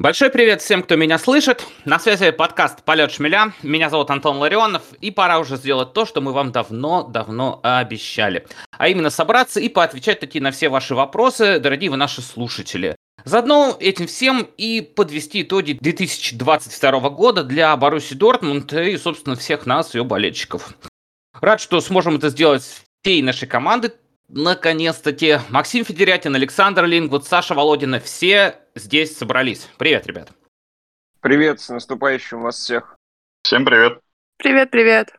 Большой привет всем, кто меня слышит. На связи подкаст «Полет шмеля». Меня зовут Антон Ларионов, и пора уже сделать то, что мы вам давно-давно обещали. А именно собраться и поотвечать такие на все ваши вопросы, дорогие вы наши слушатели. Заодно этим всем и подвести итоги 2022 года для Баруси Дортмунд и, собственно, всех нас, ее болельщиков. Рад, что сможем это сделать всей нашей команды, наконец-таки Максим Федерятин, Александр Лингвуд, Саша Володина, все здесь собрались. Привет, ребят. Привет, с наступающим вас всех. Всем привет. Привет, привет.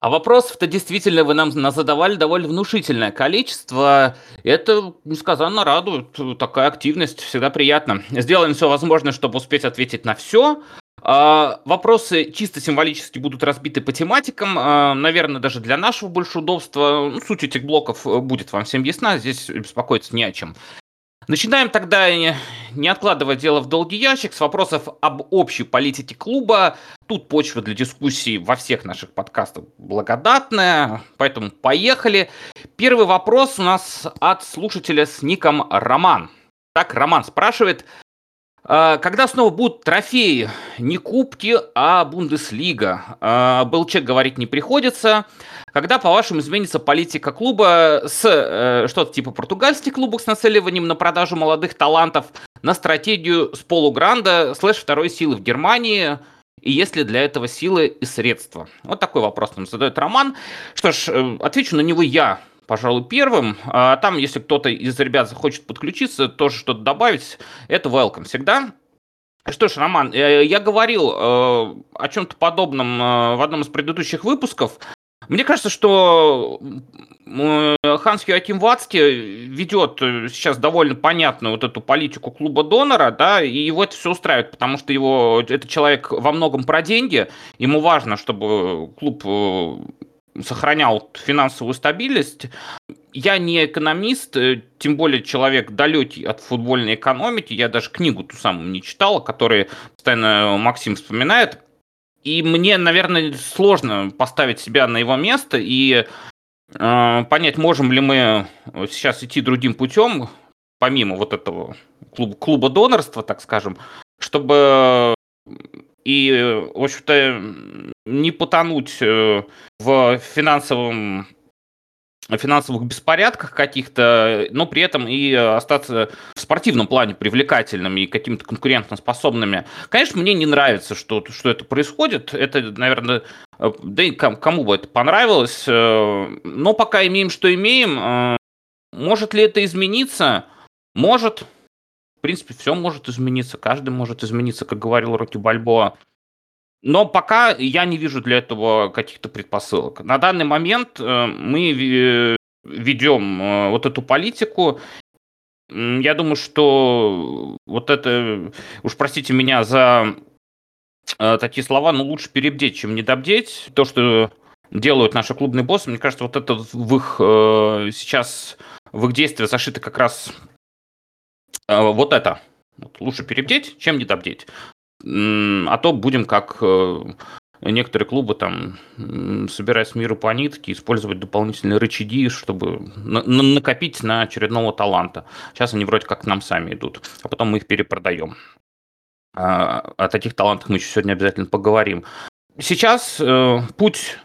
А вопросов-то действительно вы нам задавали довольно внушительное количество. Это несказанно радует. Такая активность всегда приятно. Сделаем все возможное, чтобы успеть ответить на все. А, вопросы чисто символически будут разбиты по тематикам. А, наверное, даже для нашего больше удобства. Ну, суть этих блоков будет вам всем ясна. Здесь беспокоиться не о чем. Начинаем тогда, не откладывая дело в долгий ящик, с вопросов об общей политике клуба. Тут почва для дискуссий во всех наших подкастах благодатная, поэтому поехали. Первый вопрос у нас от слушателя с ником Роман. Так, Роман спрашивает, когда снова будут трофеи, не кубки, а Бундеслига? А, Белчек говорить не приходится. Когда, по-вашему, изменится политика клуба с э, что-то типа португальских клубов с нацеливанием на продажу молодых талантов на стратегию с полугранда слэш второй силы в Германии? И есть ли для этого силы и средства? Вот такой вопрос нам задает Роман. Что ж, э, отвечу на него я пожалуй, первым. А там, если кто-то из ребят захочет подключиться, тоже что-то добавить, это welcome всегда. Что ж, Роман, э, я говорил э, о чем-то подобном э, в одном из предыдущих выпусков. Мне кажется, что Ханс Юаким Вацки ведет сейчас довольно понятную вот эту политику клуба донора, да, и его это все устраивает, потому что его, это человек во многом про деньги, ему важно, чтобы клуб сохранял финансовую стабильность. Я не экономист, э, тем более человек далекий от футбольной экономики. Я даже книгу ту самую не читал, которую постоянно Максим вспоминает. И мне, наверное, сложно поставить себя на его место и э, понять, можем ли мы сейчас идти другим путем, помимо вот этого клуба, клуба донорства, так скажем, чтобы и, в общем-то, не потонуть э, в финансовом финансовых беспорядках каких-то, но при этом и остаться в спортивном плане привлекательными и какими-то конкурентоспособными. Конечно, мне не нравится, что, что это происходит. Это, наверное, э, да и кому бы это понравилось. Э, но пока имеем, что имеем. Может ли это измениться? Может. Принципе, все может измениться, каждый может измениться, как говорил Рокки Бальбоа. Но пока я не вижу для этого каких-то предпосылок. На данный момент э, мы ведем э, вот эту политику. Я думаю, что вот это, уж простите меня за э, такие слова, но лучше перебдеть, чем недобдеть. То, что делают наши клубные боссы, мне кажется, вот это в их сейчас в их действия зашито как раз вот это. Вот лучше перебдеть, чем недобдеть. А то будем как э, некоторые клубы там собирать миру по нитке, использовать дополнительные рычаги, чтобы на- накопить на очередного таланта. Сейчас они вроде как к нам сами идут, а потом мы их перепродаем. А, о таких талантах мы еще сегодня обязательно поговорим. Сейчас э, путь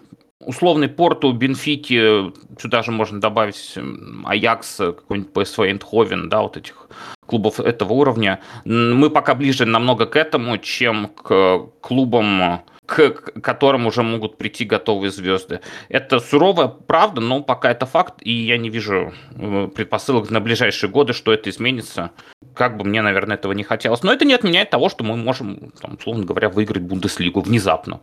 условный Порту, Бенфики, сюда же можно добавить Аякс, какой-нибудь PSV Эндховен, да, вот этих клубов этого уровня. Мы пока ближе намного к этому, чем к клубам, к которым уже могут прийти готовые звезды. Это суровая правда, но пока это факт, и я не вижу э, предпосылок на ближайшие годы, что это изменится. Как бы мне, наверное, этого не хотелось. Но это не отменяет того, что мы можем, там, условно говоря, выиграть Бундеслигу внезапно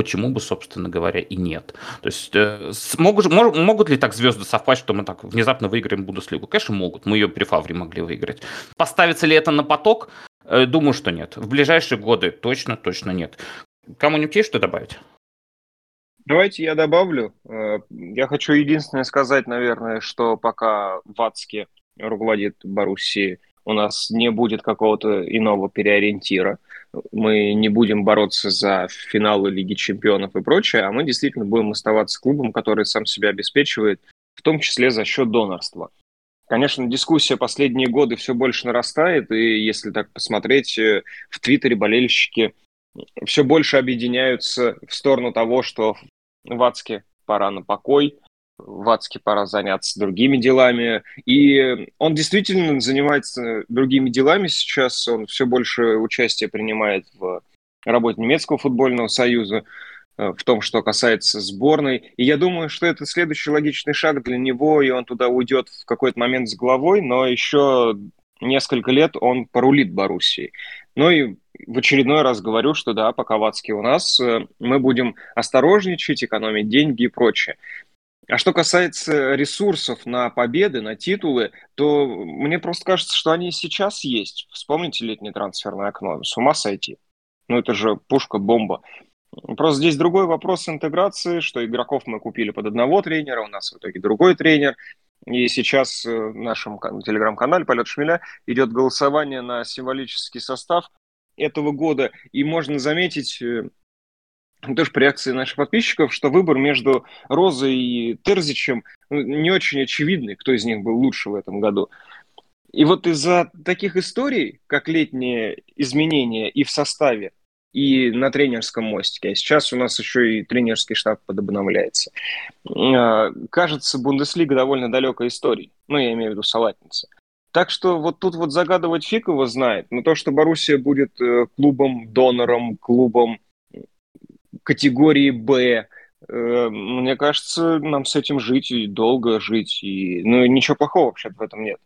почему бы, собственно говоря, и нет. То есть э, могут, ли так звезды совпасть, что мы так внезапно выиграем Бундеслигу? Конечно, могут. Мы ее при Фавре могли выиграть. Поставится ли это на поток? Э, думаю, что нет. В ближайшие годы точно, точно нет. Кому-нибудь есть что добавить? Давайте я добавлю. Э, я хочу единственное сказать, наверное, что пока Вацке руководит Боруссией, у нас не будет какого-то иного переориентира. Мы не будем бороться за финалы Лиги Чемпионов и прочее, а мы действительно будем оставаться клубом, который сам себя обеспечивает, в том числе за счет донорства. Конечно, дискуссия последние годы все больше нарастает, и если так посмотреть, э, в Твиттере болельщики все больше объединяются в сторону того, что Вацке пора на покой, Вацке пора заняться другими делами. И он действительно занимается другими делами сейчас. Он все больше участия принимает в работе немецкого футбольного союза, э, в том, что касается сборной. И я думаю, что это следующий логичный шаг для него, и он туда уйдет в какой-то момент с головой, но еще несколько лет он порулит Боруссией. Ну и в очередной раз говорю, что да, пока Вацки у нас, э, мы будем осторожничать, экономить деньги и прочее. А что касается ресурсов на победы, на титулы, то мне просто кажется, что они сейчас есть. Вспомните летнее трансферное окно. С ума сойти. Ну, это же пушка-бомба. Просто здесь другой вопрос интеграции, что игроков мы купили под одного тренера, у нас в итоге другой тренер. И сейчас э, в нашем телеграм-канале «Полет шмеля» идет голосование на символический состав этого года. И можно заметить, э, тоже по реакции наших подписчиков, что выбор между Розой и Терзичем ну, не очень очевидный, кто из них был лучше в этом году. И вот из-за таких историй, как летние изменения и в составе, и на тренерском мостике, а сейчас у нас еще и тренерский штаб подобновляется, а, кажется, Бундеслига довольно далекой историей. Ну, я имею в виду салатница. Так что вот тут вот загадывать фиг его знает, но то, что Боруссия будет э, клубом-донором, клубом категории Б. Э, мне кажется, нам с этим жить и долго жить. И... Ну, ничего плохого вообще в этом нет.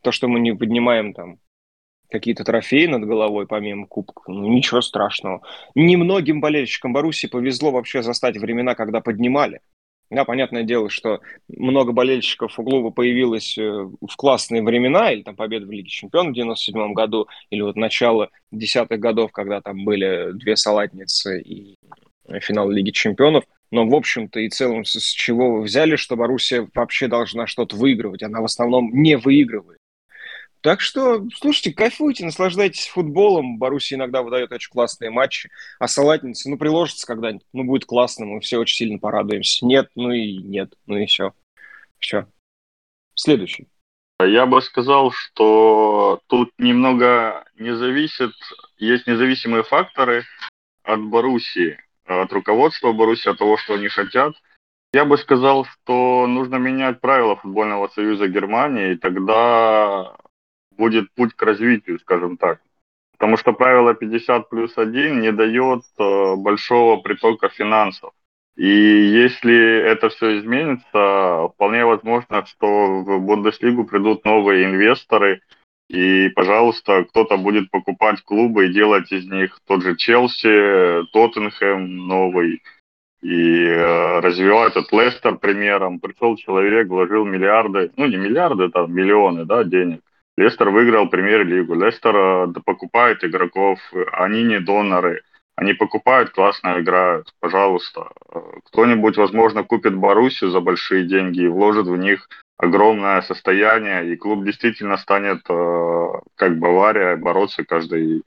То, что мы не поднимаем там какие-то трофеи над головой, помимо кубка, ну, ничего страшного. Немногим болельщикам Баруси повезло вообще застать времена, когда поднимали. Да, понятное дело, что много болельщиков у клуба появилось э, в классные времена, или там победа в Лиге Чемпионов в 97 году, или вот начало десятых годов, когда там были две салатницы и финал Лиги Чемпионов. Но, в общем-то и целом, с чего вы взяли, что Боруссия вообще должна что-то выигрывать? Она в основном не выигрывает. Так что, слушайте, кайфуйте, наслаждайтесь футболом. Боруссия иногда выдает очень классные матчи. А салатница, ну, приложится когда-нибудь. Ну, будет классно, мы все очень сильно порадуемся. Нет, ну и нет, ну и все. Все. Следующий. Я бы сказал, что тут немного не зависит, есть независимые факторы от Боруссии, от руководства Боруссии, от того, что они хотят. Я бы сказал, что нужно менять правила футбольного союза Германии, и тогда будет путь к развитию, скажем так. Потому что правило 50 плюс 1 не дает э, большого притока финансов. И если это все изменится, вполне возможно, что в Бундеслигу придут новые инвесторы, и, пожалуйста, кто-то будет покупать клубы и делать из них тот же Челси, Тоттенхэм новый, и э, развивать этот Лестер примером. Пришел человек, вложил миллиарды, ну не миллиарды, там миллионы да, денег, Лестер выиграл премьер-лигу. Лестер э, покупает игроков, они не доноры. Они покупают, классно играют. Пожалуйста. Э, кто-нибудь, возможно, купит Боруссию за большие деньги и вложит в них огромное состояние, и клуб действительно станет, э, как Бавария, бороться каждый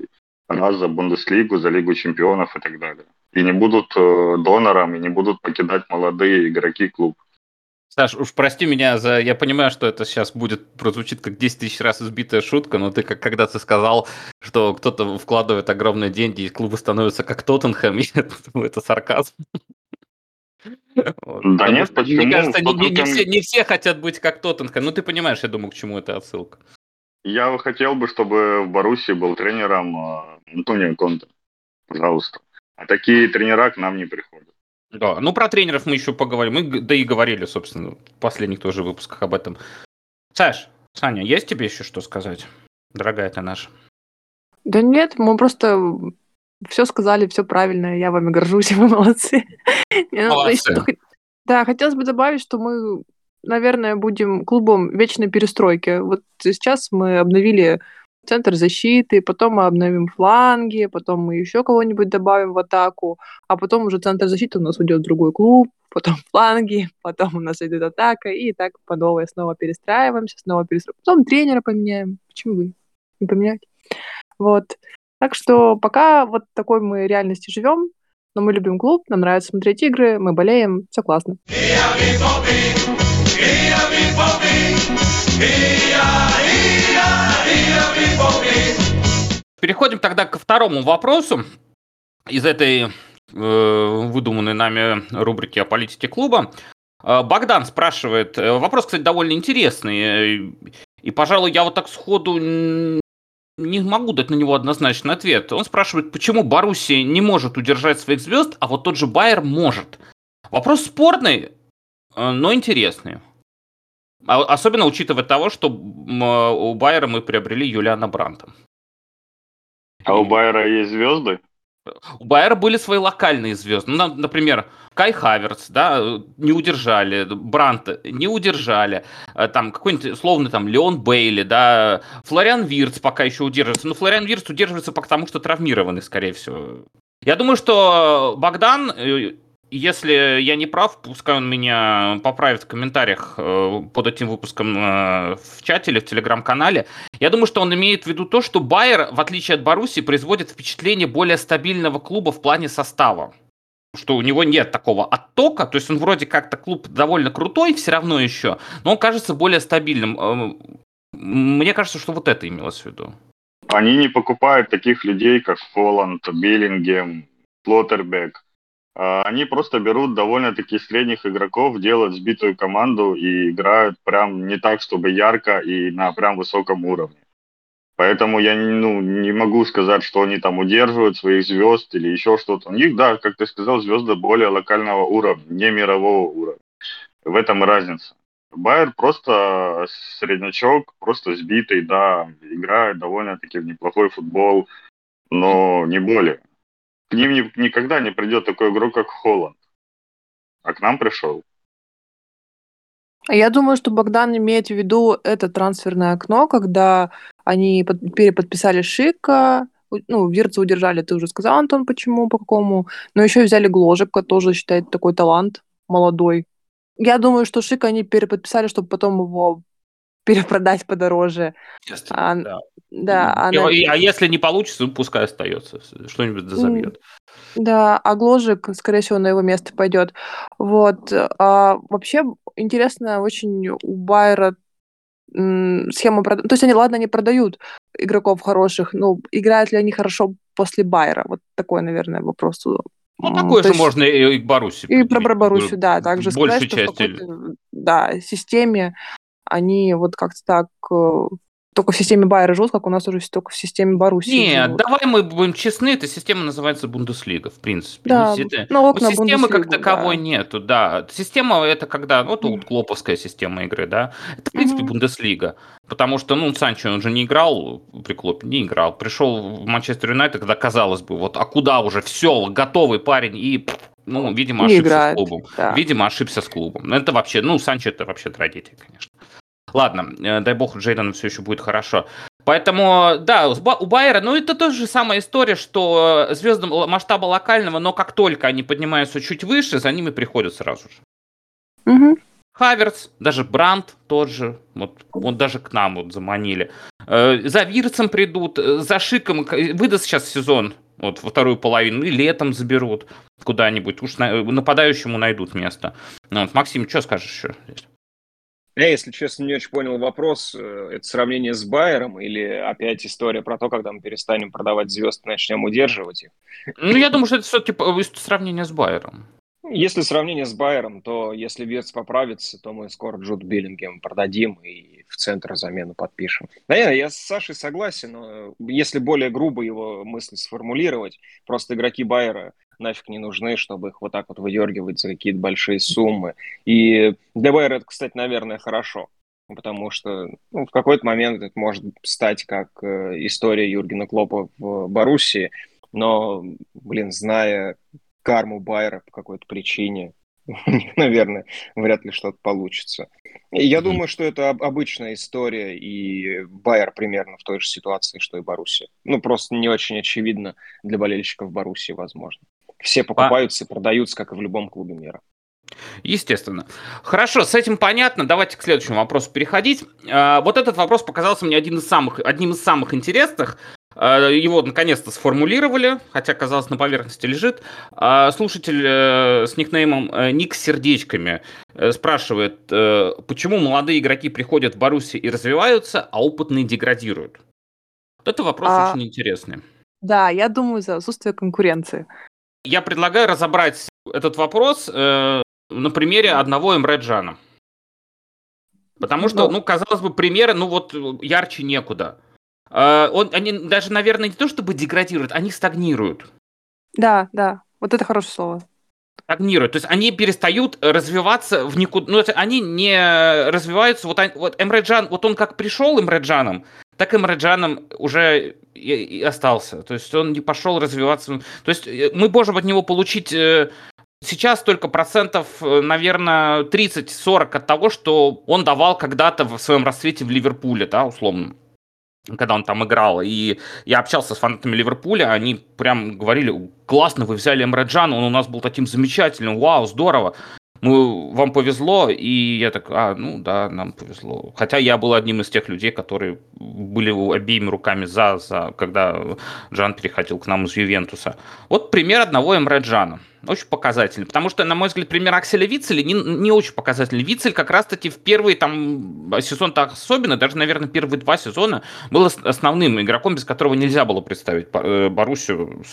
раз за Бундеслигу, за Лигу чемпионов и так далее. И не будут донором, и не будут покидать молодые игроки клуб. Саш, уж прости меня за... Я понимаю, что это сейчас будет прозвучит как 10 тысяч раз избитая шутка, но ты как когда ты сказал, что кто-то вкладывает огромные деньги, и клубы становятся как Тоттенхэм, я думаю, это сарказм. Да нет, почему? Мне кажется, не, не, не, все, не все хотят быть как Тоттенхэм. Ну, ты понимаешь, я думаю, к чему это отсылка. Я хотел бы, чтобы в Боруссии был тренером а, Антонио Конте. Пожалуйста. А такие тренера к нам не приходят. Да, ну про тренеров мы еще поговорим. Мы да и говорили, собственно, в последних тоже выпусках об этом. Саш, Саня, есть тебе еще что сказать, дорогая ты наша? Да нет, мы просто все сказали, все правильно, я вами горжусь, вы молодцы. молодцы. Да, хотелось бы добавить, что мы, наверное, будем клубом вечной перестройки. Вот сейчас мы обновили центр защиты, потом мы обновим фланги, потом мы еще кого-нибудь добавим в атаку, а потом уже центр защиты у нас уйдет в другой клуб, потом фланги, потом у нас идет атака, и так по новой снова перестраиваемся, снова перестраиваемся. Потом тренера поменяем. Почему бы не поменять? Вот. Так что пока вот такой мы реальности живем, но мы любим клуб, нам нравится смотреть игры, мы болеем, все классно. Переходим тогда ко второму вопросу из этой э, выдуманной нами рубрики о политике клуба. Э, Богдан спрашивает, э, вопрос, кстати, довольно интересный, э, и, пожалуй, я вот так сходу не могу дать на него однозначный ответ. Он спрашивает, почему Боруссия не может удержать своих звезд, а вот тот же Байер может. Вопрос спорный, но интересный. А, особенно учитывая того, что у Байера мы приобрели Юлиана Бранта. А у Байера есть звезды? У Байера были свои локальные звезды. Ну, например, Кай Хаверс, да, не удержали, Брант не удержали, э, там какой-нибудь условный там Леон Бейли, да, Флориан Вирц пока еще удерживается. Но Флориан Вирц удерживается потому, что травмированный, скорее всего. Я думаю, что Богдан э, если я не прав, пускай он меня поправит в комментариях э, под этим выпуском э, в чате или в телеграм-канале. Я думаю, что он имеет в виду то, что Байер, в отличие от Баруси, производит впечатление более стабильного клуба в плане состава. Что у него нет такого оттока, то есть он вроде как-то клуб довольно крутой все равно еще, но он кажется более стабильным. Э, мне кажется, что вот это имелось в виду. Они не покупают таких людей, как Холланд, Биллингем, Плоттербек а, они просто берут довольно-таки средних игроков, делают сбитую команду и играют прям не так, чтобы ярко и на прям высоком уровне. Поэтому я ну, не могу сказать, что они там удерживают своих звезд или еще что-то. У них, да, как ты сказал, звезды более локального уровня, не мирового уровня. В этом и разница. Байер просто среднячок, просто сбитый, да, играет довольно-таки в неплохой футбол, но не более к ним ни, никогда не придет такой игрок, как Холланд. А к нам пришел. Я думаю, что Богдан имеет в виду это трансферное окно, когда они под, переподписали Шика, ну, Вирца удержали, ты уже сказал, Антон, почему, по какому, но еще взяли Гложика, тоже считает такой талант молодой. Я думаю, что Шика они переподписали, чтобы потом его перепродать подороже. А, да. Да, она... А если не получится, ну, пускай остается, что-нибудь забьет. Да, а Гложик, скорее всего, на его место пойдет. Вот. А вообще интересно очень у Байера схема прода... То есть они, ладно, не продают игроков хороших, но играют ли они хорошо после Байера? Вот такой, наверное, вопрос. Ну, такое же есть... можно и к Баруси. И про Боруссию, да, также сказать, что части... в да, системе они вот как-то так э, только в системе Байера живут, как у нас уже только в системе Боруссии Нет, живут. давай мы будем честны, эта система называется Бундеслига, в принципе. Да, ну, окна системы как таковой да. нету, да. Система это когда, ну, это вот клоповская система игры, да. Это, в принципе, mm-hmm. Бундеслига. Потому что, ну, Санчо, он же не играл при Клопе, не играл. Пришел в Манчестер Юнайтед, когда казалось бы, вот, а куда уже, все, готовый парень, и ну, видимо, ошибся играет, с клубом. Да. Видимо, ошибся с клубом. Это вообще, ну, Санчо это вообще трагедия, конечно. Ладно, э, дай бог, у Джейдена все еще будет хорошо. Поэтому, да, у Байера, ну, это тоже самая история, что звезды масштаба локального, но как только они поднимаются чуть выше, за ними приходят сразу же. Угу. Хаверс, даже Бранд тот же, вот, вот даже к нам вот заманили. Э, за Вирцем придут, э, за Шиком, выдаст сейчас сезон, вот во вторую половину, и летом заберут куда-нибудь, уж на, нападающему найдут место. Ну, вот, Максим, что скажешь еще здесь? Я, если честно, не очень понял вопрос. Э, это сравнение с Байером или опять история про то, когда мы перестанем продавать звезд и начнем удерживать их? Ну, я думаю, что это все-таки сравнение с Байером. Если сравнение с Байером, то если Вирц поправится, то мы скоро Джуд Биллингем продадим и в центр замену подпишем. Да, я, я с Сашей согласен, но если более грубо его мысли сформулировать, просто игроки Байера нафиг не нужны, чтобы их вот так вот выдергивать за какие-то большие суммы. И для Байера это, кстати, наверное, хорошо. Потому что ну, в какой-то момент это может стать как э, история Юргена Клопа в Боруссии. Но, блин, зная карму Байера по какой-то причине, наверное, вряд ли что-то получится. Я думаю, что это обычная история, и Байер примерно в той же ситуации, что и Боруссия. Ну, просто не очень очевидно для болельщиков Боруссии, возможно. Все покупаются и продаются, как и в любом клубе мира. Естественно. Хорошо, с этим понятно. Давайте к следующему вопросу переходить. А, вот этот вопрос показался мне один из самых, одним из самых интересных. А, его наконец-то сформулировали, хотя, казалось, на поверхности лежит. А слушатель э, с никнеймом э, Ник с сердечками э, спрашивает, почему молодые игроки приходят в Баруси и развиваются, а опытные деградируют? Вот это вопрос а... очень интересный. Да, я думаю, за отсутствие конкуренции. Я предлагаю разобрать этот вопрос э, на примере одного Эмре Джана. Потому что, ну, ну казалось бы, примеры, ну вот ярче некуда. Э, он, они даже, наверное, не то чтобы деградируют, они стагнируют. Да, да, вот это хорошее слово. Стагнируют, то есть они перестают развиваться в никуда, ну, они не развиваются, вот, вот Эмре Джан, вот он как пришел Эмре Джаном, так Эмре Джаном уже и, и остался, то есть он не пошел развиваться, то есть э, мы можем от него получить э, Сейчас только процентов, э, наверное, 30-40 от того, что он давал когда-то в своем расцвете в Ливерпуле, да, условно когда он там играл, и я общался с фанатами Ливерпуля, они прям говорили, классно, вы взяли Эмраджана, он у нас был таким замечательным, вау, здорово, мы, вам повезло, и я так, а, ну да, нам повезло. Хотя я был одним из тех людей, которые были обеими руками за, за когда Джан переходил к нам из Ювентуса. Вот пример одного Эмре Джана. Очень показательный. Потому что, на мой взгляд, пример Акселя Вицеля не, не очень показательный. Вицель как раз-таки в первый там сезон так особенно, даже, наверное, первые два сезона был основным игроком, без которого нельзя было представить э, Боруссию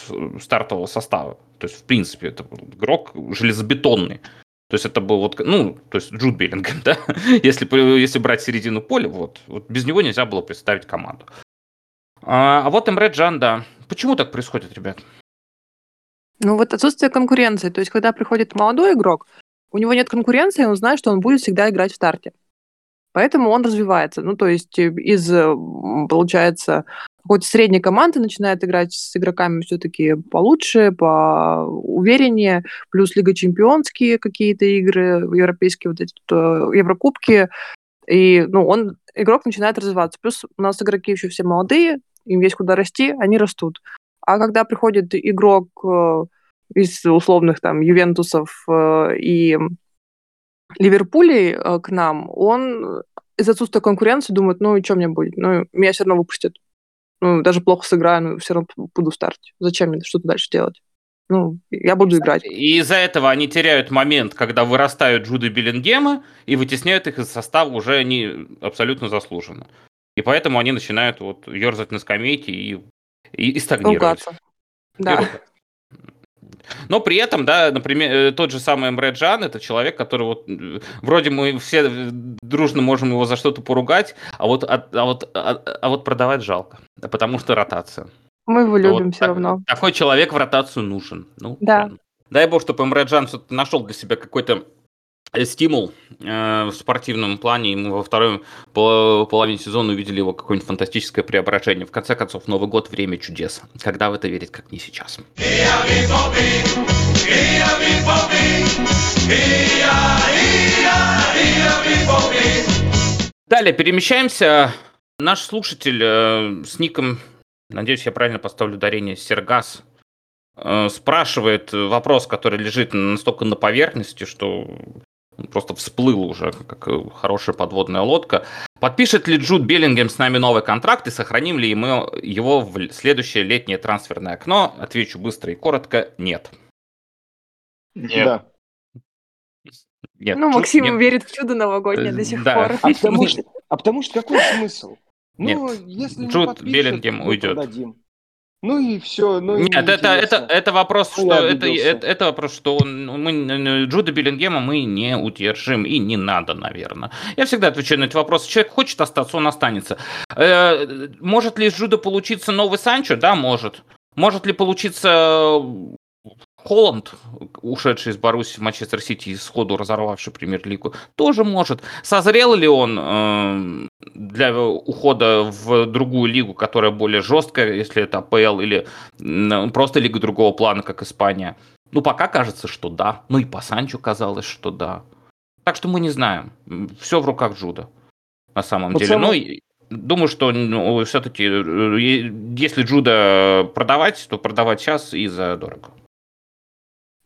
стартового состава. То есть, в принципе, это был игрок железобетонный. То есть это был вот, ну, то есть Джуд Беллингем, да, если, если брать середину поля, вот, вот без него нельзя было представить команду. А, а вот Эмре Джан, да. Почему так происходит, ребят? Ну вот отсутствие конкуренции. То есть когда приходит молодой игрок, у него нет конкуренции, он знает, что он будет всегда играть в старте. Поэтому он развивается. Ну, то есть э, из, получается, какой-то средней команды начинает играть с игроками все-таки получше, по увереннее, плюс Лига Чемпионские какие-то игры, европейские вот эти Еврокубки, и, ну, он, игрок начинает развиваться. Плюс у нас игроки еще все молодые, им есть куда расти, они растут. А когда приходит игрок э, из условных там Ювентусов э, и Ливерпулей э, к нам, он из отсутствия конкуренции думает, ну и что мне будет? Ну, меня все равно выпустят. Ну, даже плохо сыграю, но все равно буду в старте. Зачем мне что-то дальше делать? Ну, я буду играть. И из-за этого они теряют момент, когда вырастают Джуды Беллингема и вытесняют их из состава уже они абсолютно заслуженно. И поэтому они начинают вот ерзать на скамейке и, и, и стагнировать. Ругаться. Да. Но при этом, да, например, э, тот же самый Эмре Джан, это человек, который вот, вроде мы все дружно можем его за что-то поругать, а вот, а, а вот, а, а вот продавать жалко, потому что ротация. Мы его любим вот все так, равно. Такой человек в ротацию нужен. Ну, да. Дай бог, чтобы Эмре Джан нашел для себя какой-то Э, стимул э, в спортивном плане, и мы во второй половине сезона увидели его какое-нибудь фантастическое преображение. В конце концов, Новый год – время чудес. Когда в это верить, как не сейчас? Далее перемещаемся. Наш слушатель э, с ником, надеюсь, я правильно поставлю ударение, Сергас, э, спрашивает вопрос, который лежит настолько на поверхности, что просто всплыл уже как э, хорошая подводная лодка. Подпишет ли Джуд Беллингем с нами новый контракт и сохраним ли мы его в следующее летнее трансферное окно? Отвечу быстро и коротко – нет. Нет. Да. Нет, ну, Максим нет. верит в чудо новогоднее до сих да. пор. А потому, что, а потому что какой смысл? Ну, нет. если Джуд Беллингем уйдет. Продадим. Ну и все. Ну, Нет, это, это, это вопрос, ну, что это, это, это вопрос, что мы Джуда Беллингема мы не удержим и не надо, наверное. Я всегда отвечаю на этот вопрос. Человек хочет остаться, он останется. Э, может ли из Джуда получиться новый Санчо? Да, может. Может ли получиться Холланд, ушедший из Баруси в Манчестер Сити и сходу разорвавший премьер-лигу, тоже может. Созрел ли он э, для ухода в другую лигу, которая более жесткая, если это АПЛ или э, просто лига другого плана, как Испания? Ну, пока кажется, что да. Ну и по Санчо казалось, что да. Так что мы не знаем. Все в руках Джуда. На самом вот деле. Самое... Ну, думаю, что ну, все-таки, э, если Джуда продавать, то продавать сейчас и за дорого.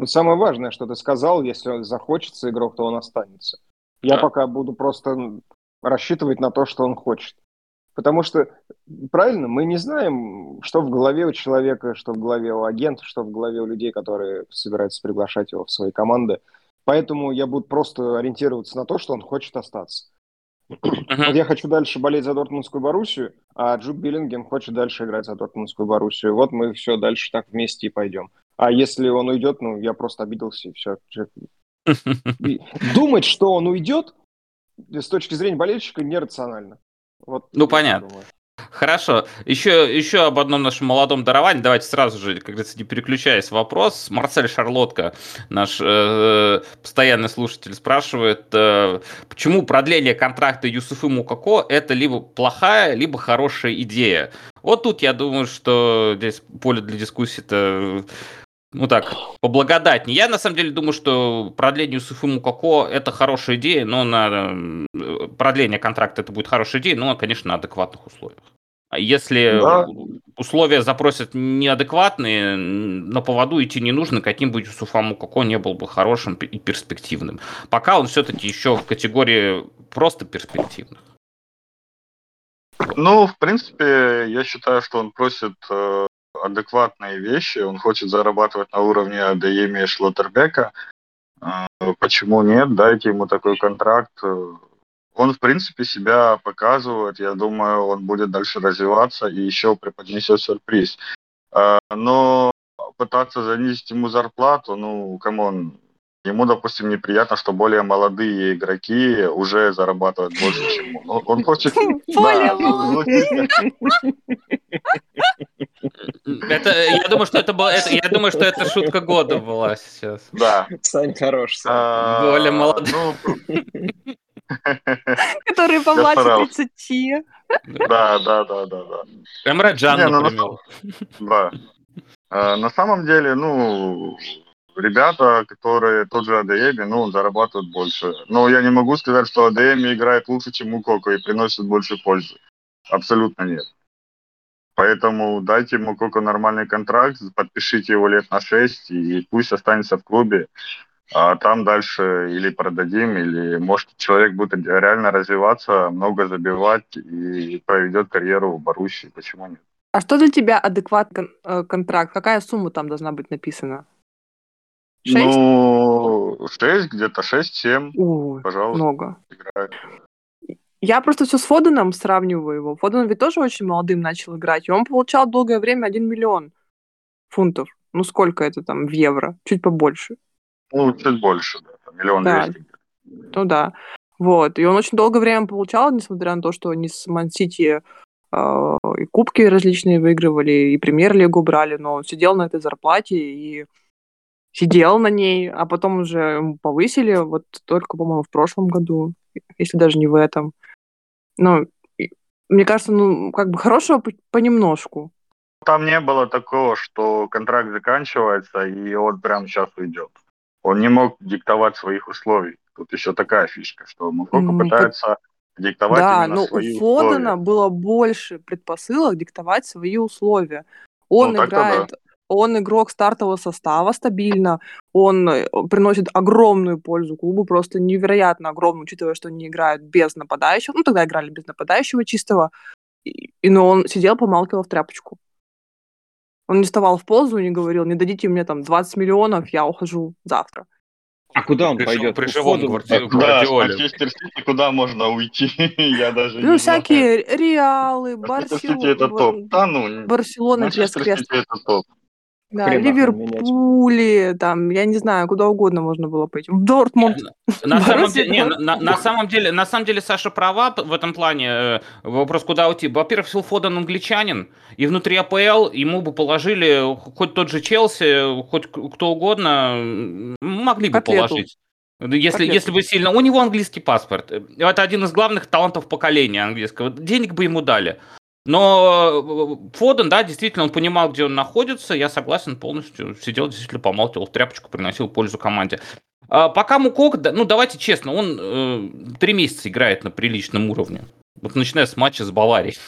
Вот самое важное, что ты сказал, если захочется игрок, то он останется. Я да. пока буду просто рассчитывать на то, что он хочет. Потому что, правильно, мы не знаем, что в голове у человека, что в голове у агента, что в голове у людей, которые собираются приглашать его в свои команды. Поэтому я буду просто ориентироваться на то, что он хочет остаться. Uh-huh. Вот я хочу дальше болеть за Дортмундскую Боруссию, а Джуд Биллингем хочет дальше играть за Дортмундскую Боруссию. Вот мы все дальше так вместе и пойдем. А если он уйдет, ну, я просто обиделся и все. Думать, что он уйдет, с точки зрения болельщика, нерационально. Вот ну, понятно. Думаю. Хорошо. Еще, еще об одном нашем молодом даровании. Давайте сразу же, как говорится, не переключаясь вопрос. Марсель Шарлотка, наш э, постоянный слушатель, спрашивает, э, почему продление контракта Юсуфы Мукако это либо плохая, либо хорошая идея. Вот тут я думаю, что здесь поле для дискуссии-то ну так, поблагодатнее. Я на самом деле думаю, что продление Юсуфы Мукако это хорошая идея, но на э, продление контракта это будет хорошая идея, но, конечно, на адекватных условиях. А если да. условия запросят неадекватные, на поводу идти не нужно, каким бы Юсуфаму Коко не был бы хорошим и перспективным. Пока он все-таки еще в категории просто перспективных. Ну, в принципе, я считаю, что он просит э, адекватные вещи. Он хочет зарабатывать на уровне Адееми и Шлоттербека. Э, почему нет? Дайте ему такой контракт он, в принципе, себя показывает. Я думаю, он будет дальше развиваться и еще преподнесет сюрприз. А, но пытаться занизить ему зарплату, ну, come on, ему, допустим, неприятно, что более молодые игроки уже зарабатывают больше, чем он. Он хочет... Это, я думаю, что это была, это, я думаю, что это шутка года была сейчас. Да. Сань хорош. А, более молодой. Ну, Которые помладше 30. Да, да, да, да, да. Эмраджан, ну, например. Да. А, на самом деле, ну, ребята, которые тот же АДМ, ну, зарабатывают больше. Но я не могу сказать, что АДМ играет лучше, чем Мукоко и приносит больше пользы. Абсолютно нет. Поэтому дайте Мукоко нормальный контракт, подпишите его лет на 6, и пусть останется в клубе а там дальше или продадим, или, может, человек будет реально развиваться, много забивать и проведет карьеру в Боруссии. Почему нет? А что для тебя адекватный э, контракт? Какая сумма там должна быть написана? 6? Ну, 6, где-то 6-7. Пожалуйста. Много. Играет. Я просто все с Фоденом сравниваю его. Фоден ведь тоже очень молодым начал играть, и он получал долгое время 1 миллион фунтов. Ну, сколько это там в евро? Чуть побольше. Ну, чуть больше, да, миллион двести. Ну да. Вот. И он очень долгое время получал, несмотря на то, что они с Ман-Сити э, и кубки различные выигрывали, и премьер-лигу брали, но он сидел на этой зарплате и сидел на ней, а потом уже повысили, вот только, по-моему, в прошлом году, если даже не в этом. Ну, мне кажется, ну, как бы хорошего понемножку. Там не было такого, что контракт заканчивается, и он прямо сейчас уйдет он не мог диктовать своих условий. Тут еще такая фишка, что Мукоко пытается диктовать да, именно но свои у Фодена было больше предпосылок диктовать свои условия. Он ну, играет, да. Он игрок стартового состава стабильно, он э, приносит огромную пользу клубу, просто невероятно огромную, учитывая, что они играют без нападающего. Ну, тогда играли без нападающего чистого. И, но он сидел, помалкивал в тряпочку. Он не вставал в позу и не говорил, не дадите мне там 20 миллионов, я ухожу завтра. А куда он Пришел, пойдет? При живом гварди... Куда, Манчестер Сити, куда можно уйти? Я даже ну, всякие знаю. Реалы, Барселона. это топ. Да, ну, Барселона, Манчестер Сити это топ. Да, Хрена Ливерпули, там, я не знаю, куда угодно можно было пойти. В Дортмунд. На самом, деле, не, на, на, самом деле, на самом деле, Саша права в этом плане. Э, вопрос, куда уйти. Во-первых, Фил Фоден англичанин, и внутри АПЛ ему бы положили хоть тот же Челси, хоть кто угодно, могли бы Котлету. положить. Если, если бы сильно... У него английский паспорт. Это один из главных талантов поколения английского. Денег бы ему дали. Но э, Фоден, да, действительно, он понимал, где он находится. Я согласен полностью. Сидел, действительно, помалкивал в тряпочку, приносил пользу команде. А пока Мукок, ну давайте честно, он э, три месяца играет на приличном уровне. Вот начиная с матча с Баварией.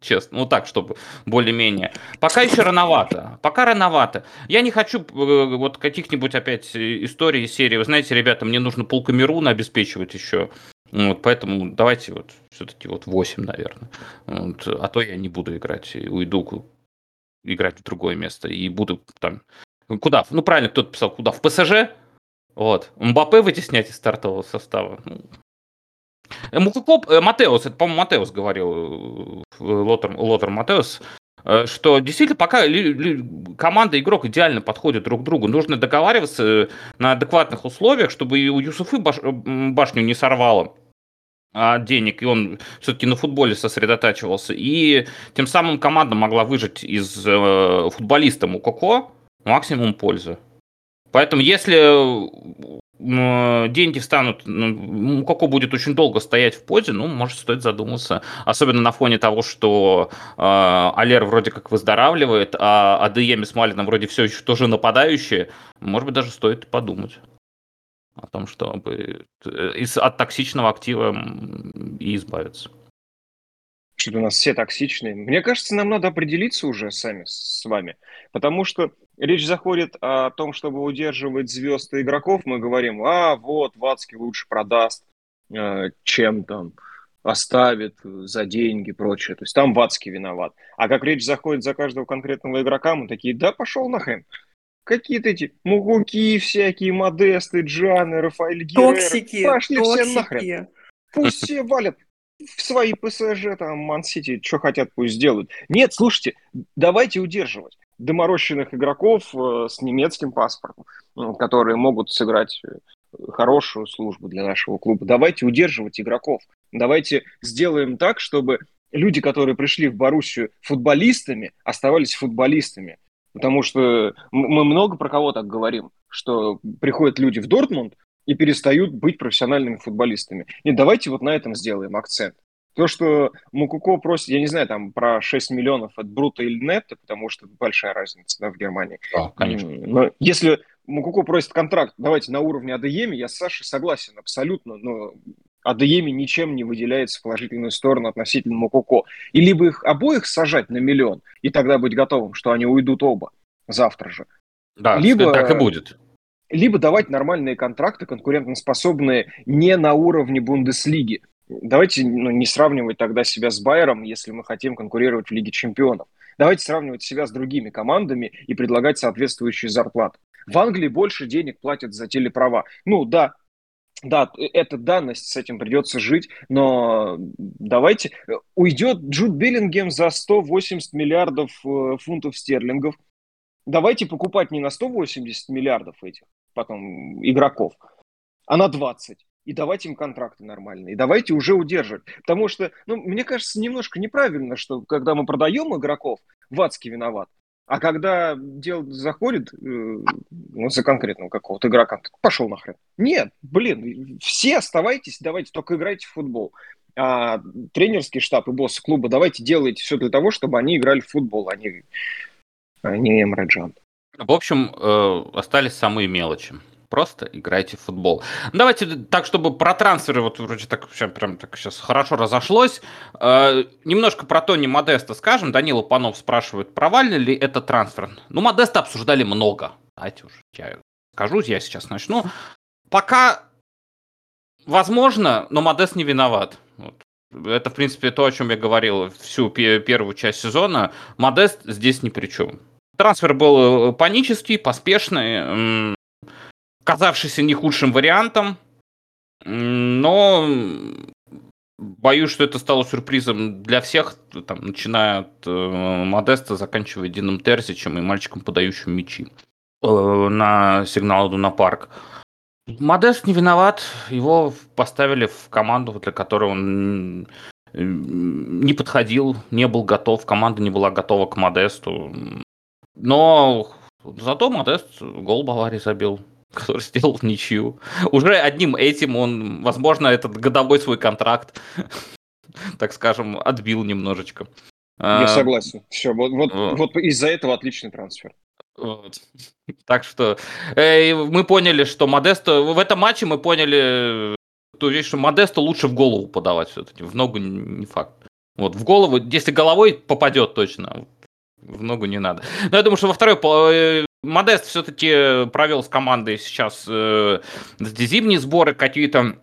Честно, ну так, чтобы более-менее. Пока еще рановато. Пока рановато. Я не хочу э, вот каких-нибудь опять историй серии. Вы знаете, ребята, мне нужно полкамеруна обеспечивать еще Вот, поэтому давайте вот все-таки вот 8, наверное. Вот, а то я не буду играть, уйду играть в другое место и буду там... Куда? Ну, правильно, кто-то писал, куда? В ПСЖ? Вот. Мбаппе вытеснять из стартового состава. Ну. Э, Мукукоп, э, Матеус, это, по-моему, Матеус говорил, э, Лотер, Лотер Матеус, что действительно пока команда и игрок идеально подходят друг к другу. Нужно договариваться на адекватных условиях, чтобы и у Юсуфы баш, башню не сорвало а, денег, и он все-таки на футболе сосредотачивался. И тем самым команда могла выжить из э, футболиста Мукоко максимум пользы. Поэтому если э, деньги встанут, ну, Коко будет очень долго стоять в позе, ну, может, стоит задуматься. Особенно на фоне того, что э, Алер вроде как выздоравливает, а Адееми с Малином вроде все еще тоже нападающие. Может быть, даже стоит подумать о том, чтобы э, из, от токсичного актива и избавиться. Что-то у нас все токсичные. Мне кажется, нам надо определиться уже сами с вами. Потому что речь заходит о том, чтобы удерживать звезд и игроков. Мы говорим, а вот, Вацкий лучше продаст, э, чем там оставит за деньги и прочее. То есть там Вацкий виноват. А как речь заходит за каждого конкретного игрока, мы такие, да, пошел нахрен какие-то эти Мугуки всякие, Модесты, Джаны, Рафаэль Геррера. Токсики, Пошли токсики. все нахрен. Пусть все валят в свои ПСЖ, там, Ман-Сити, что хотят, пусть сделают. Нет, слушайте, давайте удерживать доморощенных игроков э, с немецким паспортом, которые могут сыграть э, хорошую службу для нашего клуба. Давайте удерживать игроков. Давайте сделаем так, чтобы люди, которые пришли в Боруссию футболистами, оставались футболистами. Потому что мы много про кого так говорим, что приходят люди в Дортмунд и перестают быть профессиональными футболистами. Нет, давайте вот на этом сделаем акцент. То, что Мукуко просит, я не знаю, там про 6 миллионов от Брута или Нетта, потому что большая разница да, в Германии. Да, конечно. Но если Мукуко просит контракт, давайте на уровне Адееми, я с Сашей согласен абсолютно, но Адееми ничем не выделяется в положительную сторону относительно Мукуко. И либо их обоих сажать на миллион, и тогда быть готовым, что они уйдут оба завтра же. Да, либо, так и будет. Либо давать нормальные контракты, конкурентоспособные не на уровне Бундеслиги, Давайте ну, не сравнивать тогда себя с Байером, если мы хотим конкурировать в Лиге чемпионов. Давайте сравнивать себя с другими командами и предлагать соответствующие зарплаты. В Англии больше денег платят за телеправа. Ну да, да, это данность, с этим придется жить, но давайте... Уйдет Джуд Биллингем за 180 миллиардов э, фунтов стерлингов. Давайте покупать не на 180 миллиардов этих потом игроков, а на 20 и давайте им контракты нормальные, и давайте уже удерживать. Потому что, ну, мне кажется, немножко неправильно, что когда мы продаем игроков, Вацкий виноват, а когда дело заходит э, ну, за конкретного какого-то игрока, пошел нахрен. Нет, блин, все оставайтесь, давайте только играйте в футбол. А тренерский штаб и босс клуба, давайте делайте все для того, чтобы они играли в футбол, а не, а не Эмраджан. В общем, э, остались самые мелочи просто играйте в футбол. Давайте так, чтобы про трансферы, вот вроде так прям так сейчас хорошо разошлось. Э, немножко про Тони Модеста скажем. Данила Панов спрашивает, провальный ли это трансфер. Ну, Модеста обсуждали много. Давайте уже я скажу, я сейчас начну. Пока возможно, но Модест не виноват. Вот. Это, в принципе, то, о чем я говорил всю первую часть сезона. Модест здесь ни при чем. Трансфер был э, панический, поспешный казавшийся не худшим вариантом, но боюсь, что это стало сюрпризом для всех, там, начиная от э, Модеста, заканчивая Дином Терзичем и мальчиком, подающим мячи э, на сигнал на парк. Модест не виноват, его поставили в команду, для которой он не подходил, не был готов, команда не была готова к Модесту. Но зато Модест гол Баварии забил который сделал ничью. Уже одним этим он, возможно, этот годовой свой контракт, так скажем, отбил немножечко. Я а, согласен. Все, вот, вот, вот. из-за этого отличный трансфер. Вот. Так что э, мы поняли, что Модесто... В этом матче мы поняли ту вещь, что Модесто лучше в голову подавать все-таки. В ногу не факт. Вот, в голову, если головой попадет точно, в ногу не надо. Но я думаю, что во второй э, Модест все-таки провел с командой сейчас э, зимние сборы какие-то.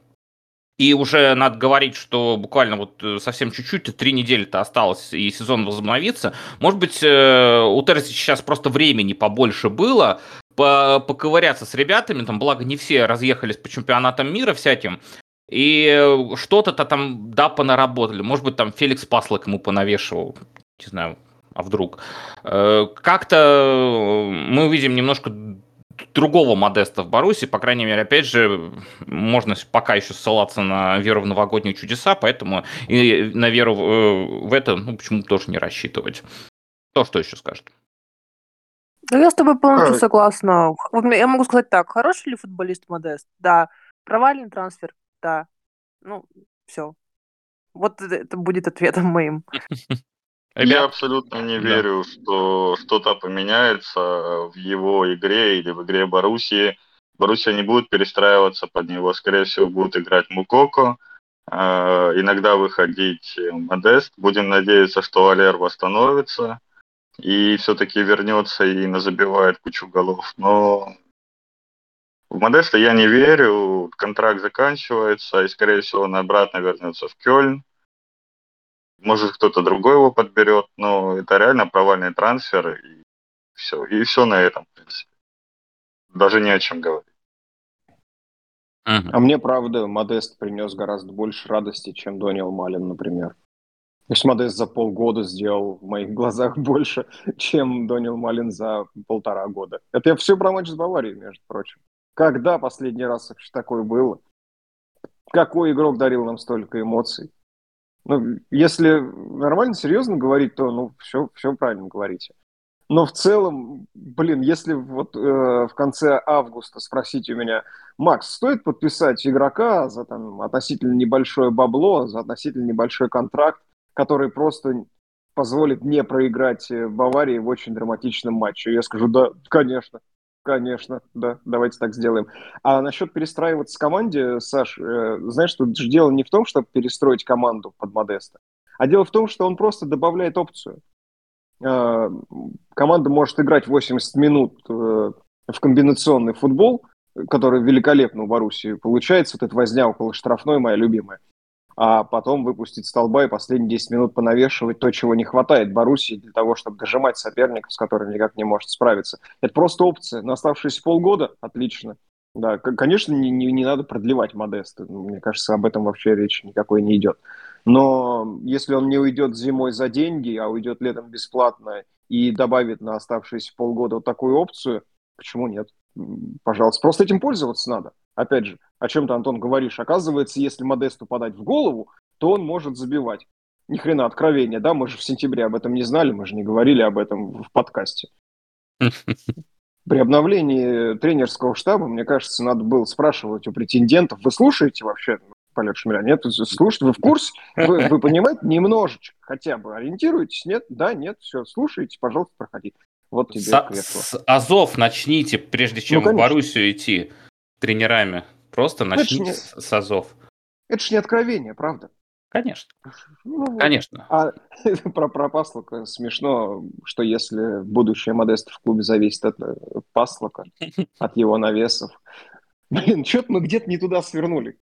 И уже надо говорить, что буквально вот э, совсем чуть-чуть, три недели-то осталось, и сезон возобновится. Может быть, э, у Терзи сейчас просто времени побольше было, поковыряться с ребятами, там, благо не все разъехались по чемпионатам мира всяким, и что-то-то там, да, понаработали. Может быть, там Феликс Паслок ему понавешивал, не знаю, а вдруг. Э, как-то мы увидим немножко другого Модеста в Баруси, по крайней мере, опять же, можно пока еще ссылаться на веру в новогодние чудеса, поэтому и на веру э, в это, ну, почему тоже не рассчитывать. То, что еще скажет? Ну, я с тобой полностью а... согласна. Я могу сказать так, хороший ли футболист Модест? Да. Провальный трансфер? Да. Ну, все. Вот это будет ответом моим. Ребят, Я абсолютно не да. верю, что что-то поменяется в его игре или в игре Боруссии. Боруссия не будет перестраиваться под него. Скорее всего, будет играть Мукоко, э, иногда выходить Модест. Будем надеяться, что Алер восстановится и все-таки вернется и назабивает кучу голов. Но в Модеста я не верю. Контракт заканчивается, и, скорее всего, он обратно вернется в Кёльн. Может, кто-то другой его подберет, но это реально провальный трансфер, и все. И все на этом, в принципе. Даже не о чем говорить. А мне, правда, Модест принес гораздо больше радости, чем Дониел Малин, например. То есть Модест за полгода сделал в моих глазах больше, чем Дониел Малин за полтора года. Это я все про матч с Баварией, между прочим. Когда последний раз вообще такое было? Какой игрок дарил нам столько эмоций? Ну, если нормально, серьезно говорить, то ну, все, все правильно говорите. Но в целом, блин, если вот э, в конце августа спросить у меня, Макс, стоит подписать игрока за там, относительно небольшое бабло, за относительно небольшой контракт, который просто позволит не проиграть э, Баварии в очень драматичном матче? Я скажу, да, конечно. Конечно, да, давайте так сделаем. А насчет перестраиваться в команде, Саш, э, знаешь, тут же дело не в том, чтобы перестроить команду под Модеста, а дело в том, что он просто добавляет опцию. Э, команда может играть 80 минут э, в комбинационный футбол, который великолепно у Боруссии получается, вот эта возня около штрафной, моя любимая а потом выпустить столба и последние 10 минут понавешивать то, чего не хватает Боруссии для того, чтобы дожимать соперников, с которыми никак не может справиться. Это просто опция. На оставшиеся полгода отлично. Да, конечно, не, не, не надо продлевать Модеста. Мне кажется, об этом вообще речи никакой не идет. Но если он не уйдет зимой за деньги, а уйдет летом бесплатно и добавит на оставшиеся полгода вот такую опцию, почему нет? Пожалуйста, просто этим пользоваться надо. Опять же, о чем ты, Антон, говоришь. Оказывается, если Модесту подать в голову, то он может забивать. Ни хрена откровения, да? Мы же в сентябре об этом не знали, мы же не говорили об этом в подкасте. При обновлении тренерского штаба, мне кажется, надо было спрашивать у претендентов, вы слушаете вообще полет Шмеля? Нет, слушайте, вы в курсе? Вы, вы понимаете немножечко хотя бы ориентируетесь? Нет? Да, нет, все, слушайте, пожалуйста, проходи. Вот тебе с, с Азов начните, прежде чем ну, в Боруссию идти тренерами. Просто ну, начните не... с Азов. Это же не откровение, правда? Конечно. Ну, Конечно. А про, про Паслока смешно, что если будущее Модеста в клубе зависит от э, Паслока, от его навесов. Блин, что-то мы где-то не туда свернули.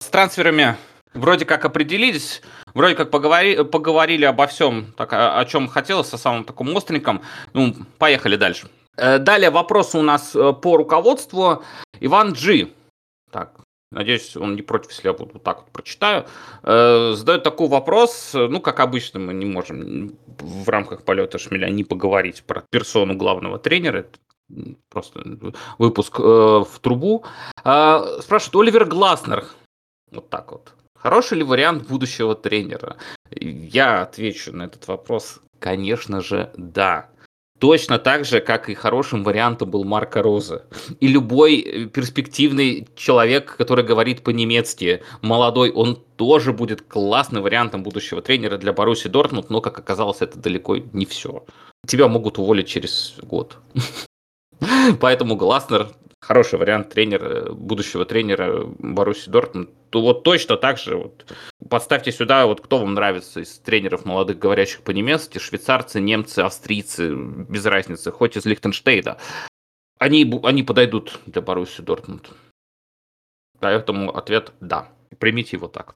С трансферами вроде как определились, вроде как поговори, поговорили обо всем, так, о, о чем хотелось, со самым таким остреньком. Ну, поехали дальше. Э, далее вопросы у нас э, по руководству. Иван Джи. Так, надеюсь, он не против, если я вот так вот прочитаю. Э, задает такой вопрос. Ну, как обычно, мы не можем в рамках полета шмеля не поговорить про персону главного тренера. Это просто выпуск в трубу. спрашивает Оливер Гласнер. Вот так вот. Хороший ли вариант будущего тренера? Я отвечу на этот вопрос, конечно же, да. Точно так же, как и хорошим вариантом был Марко Роза. И любой э, перспективный человек, который говорит по-немецки, молодой, он тоже будет классным вариантом будущего тренера для Баруси Дортмунд, но, как оказалось, это далеко не все. Тебя могут уволить через год. Поэтому Гласнер хороший вариант тренера, будущего тренера Баруси Дортмунд. То вот точно так же вот, подставьте сюда, вот кто вам нравится из тренеров молодых, говорящих по-немецки, швейцарцы, немцы, австрийцы, без разницы, хоть из Лихтенштейна. Они, они подойдут для Баруси Дортмунд. Поэтому ответ «да». Примите его так.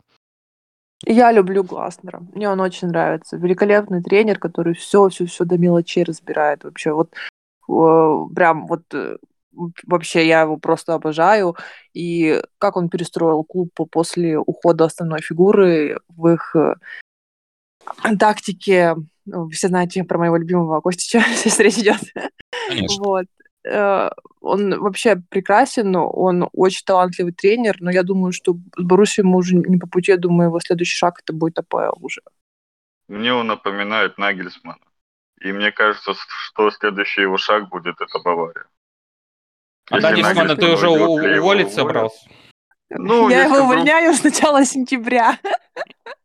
Я люблю Гласнера. Мне он очень нравится. Великолепный тренер, который все-все-все до мелочей разбирает. Вообще, вот прям вот э, вообще я его просто обожаю. И как он перестроил клуб после ухода основной фигуры в их э, тактике. Ну, все знаете про моего любимого Костича, сейчас речь идет. Конечно. Вот. Э, он вообще прекрасен, он очень талантливый тренер, но я думаю, что с Боруссией ему уже не по пути, я думаю, его следующий шаг это будет АПЛ уже. Мне он напоминает Нагельсмана. И мне кажется, что следующий его шаг будет это Бавария. А Нагельсмана ты уже уволить собрался? Ну, я его увольняю с начала сентября.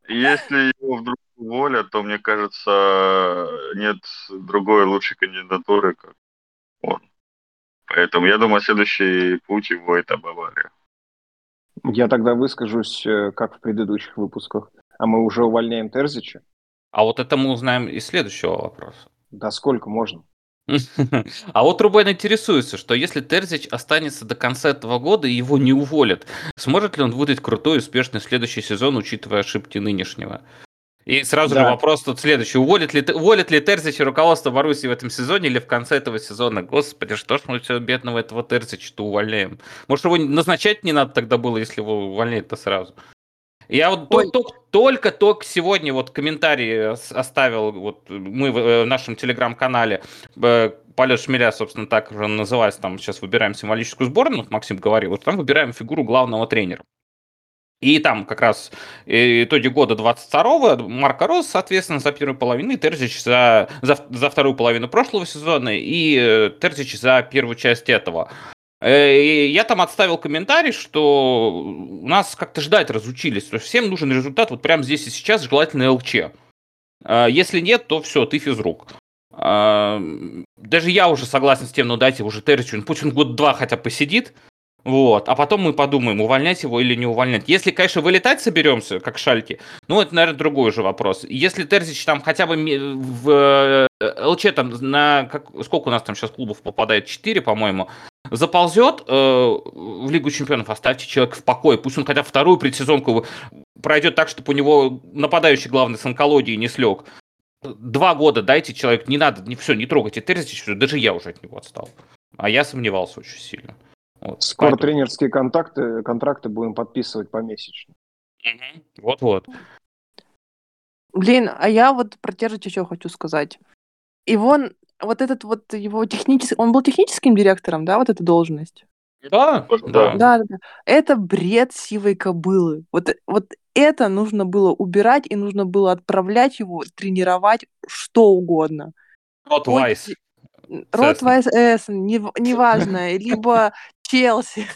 Если его вдруг уволят, то, мне кажется, нет другой лучшей кандидатуры, как он. Поэтому я думаю, следующий путь его это Бавария. Я тогда выскажусь, э, как в предыдущих выпусках. А мы уже увольняем Терзича? А вот это мы узнаем из следующего вопроса. Да сколько можно? А вот Рубен интересуется, что если Терзич останется до конца этого года и его не уволят, сможет ли он выдать крутой и успешный следующий сезон, учитывая ошибки нынешнего? И сразу да. же вопрос тут следующий. Уволит ли, уволит ли Терзич руководство Маруси в этом сезоне или в конце этого сезона? Господи, что ж мы все бедного этого Терзича-то увольняем? Может, его назначать не надо тогда было, если его увольнять-то сразу? Я вот только, только сегодня вот комментарий оставил, вот мы э, в нашем телеграм-канале, э, полет шмеля, собственно, так уже называется, там сейчас выбираем символическую сборную, Максим говорил, вот там выбираем фигуру главного тренера. И там как раз э, итоги года 22-го Марко Рос, соответственно, за первую половину, и Терзич за, за, за вторую половину прошлого сезона, и э, Терзич за первую часть этого. Э, я там отставил комментарий, что у нас как-то ждать разучились. То есть всем нужен результат вот прямо здесь и сейчас, желательно ЛЧ. Если нет, то все, ты физрук. Даже я уже согласен с тем, ну дайте уже Терзичу, пусть он год-два хотя посидит, вот. А потом мы подумаем, увольнять его или не увольнять. Если, конечно, вылетать соберемся, как шальки, ну, это, наверное, другой уже вопрос. Если Терзич там хотя бы в э, ЛЧ там на... Как, сколько у нас там сейчас клубов попадает? Четыре, по-моему. Заползет э, в Лигу Чемпионов, оставьте человека в покое. Пусть он хотя вторую предсезонку пройдет так, чтобы у него нападающий главный с онкологией не слег. Два года дайте человеку, не надо, не все, не трогайте Терзич, даже я уже от него отстал. А я сомневался очень сильно. Вот, Скоро поэтому... тренерские контакты, контракты будем подписывать помесячно. Вот-вот. Блин, а я вот про Тержича еще хочу сказать. И вон, вот этот вот его технический... Он был техническим директором, да, вот эта должность? Да, да. Да, да, Это бред сивой кобылы. Вот, вот это нужно было убирать, и нужно было отправлять его тренировать что угодно. Рот Вайс. Рот Вайс Эссен, неважно, либо Челси.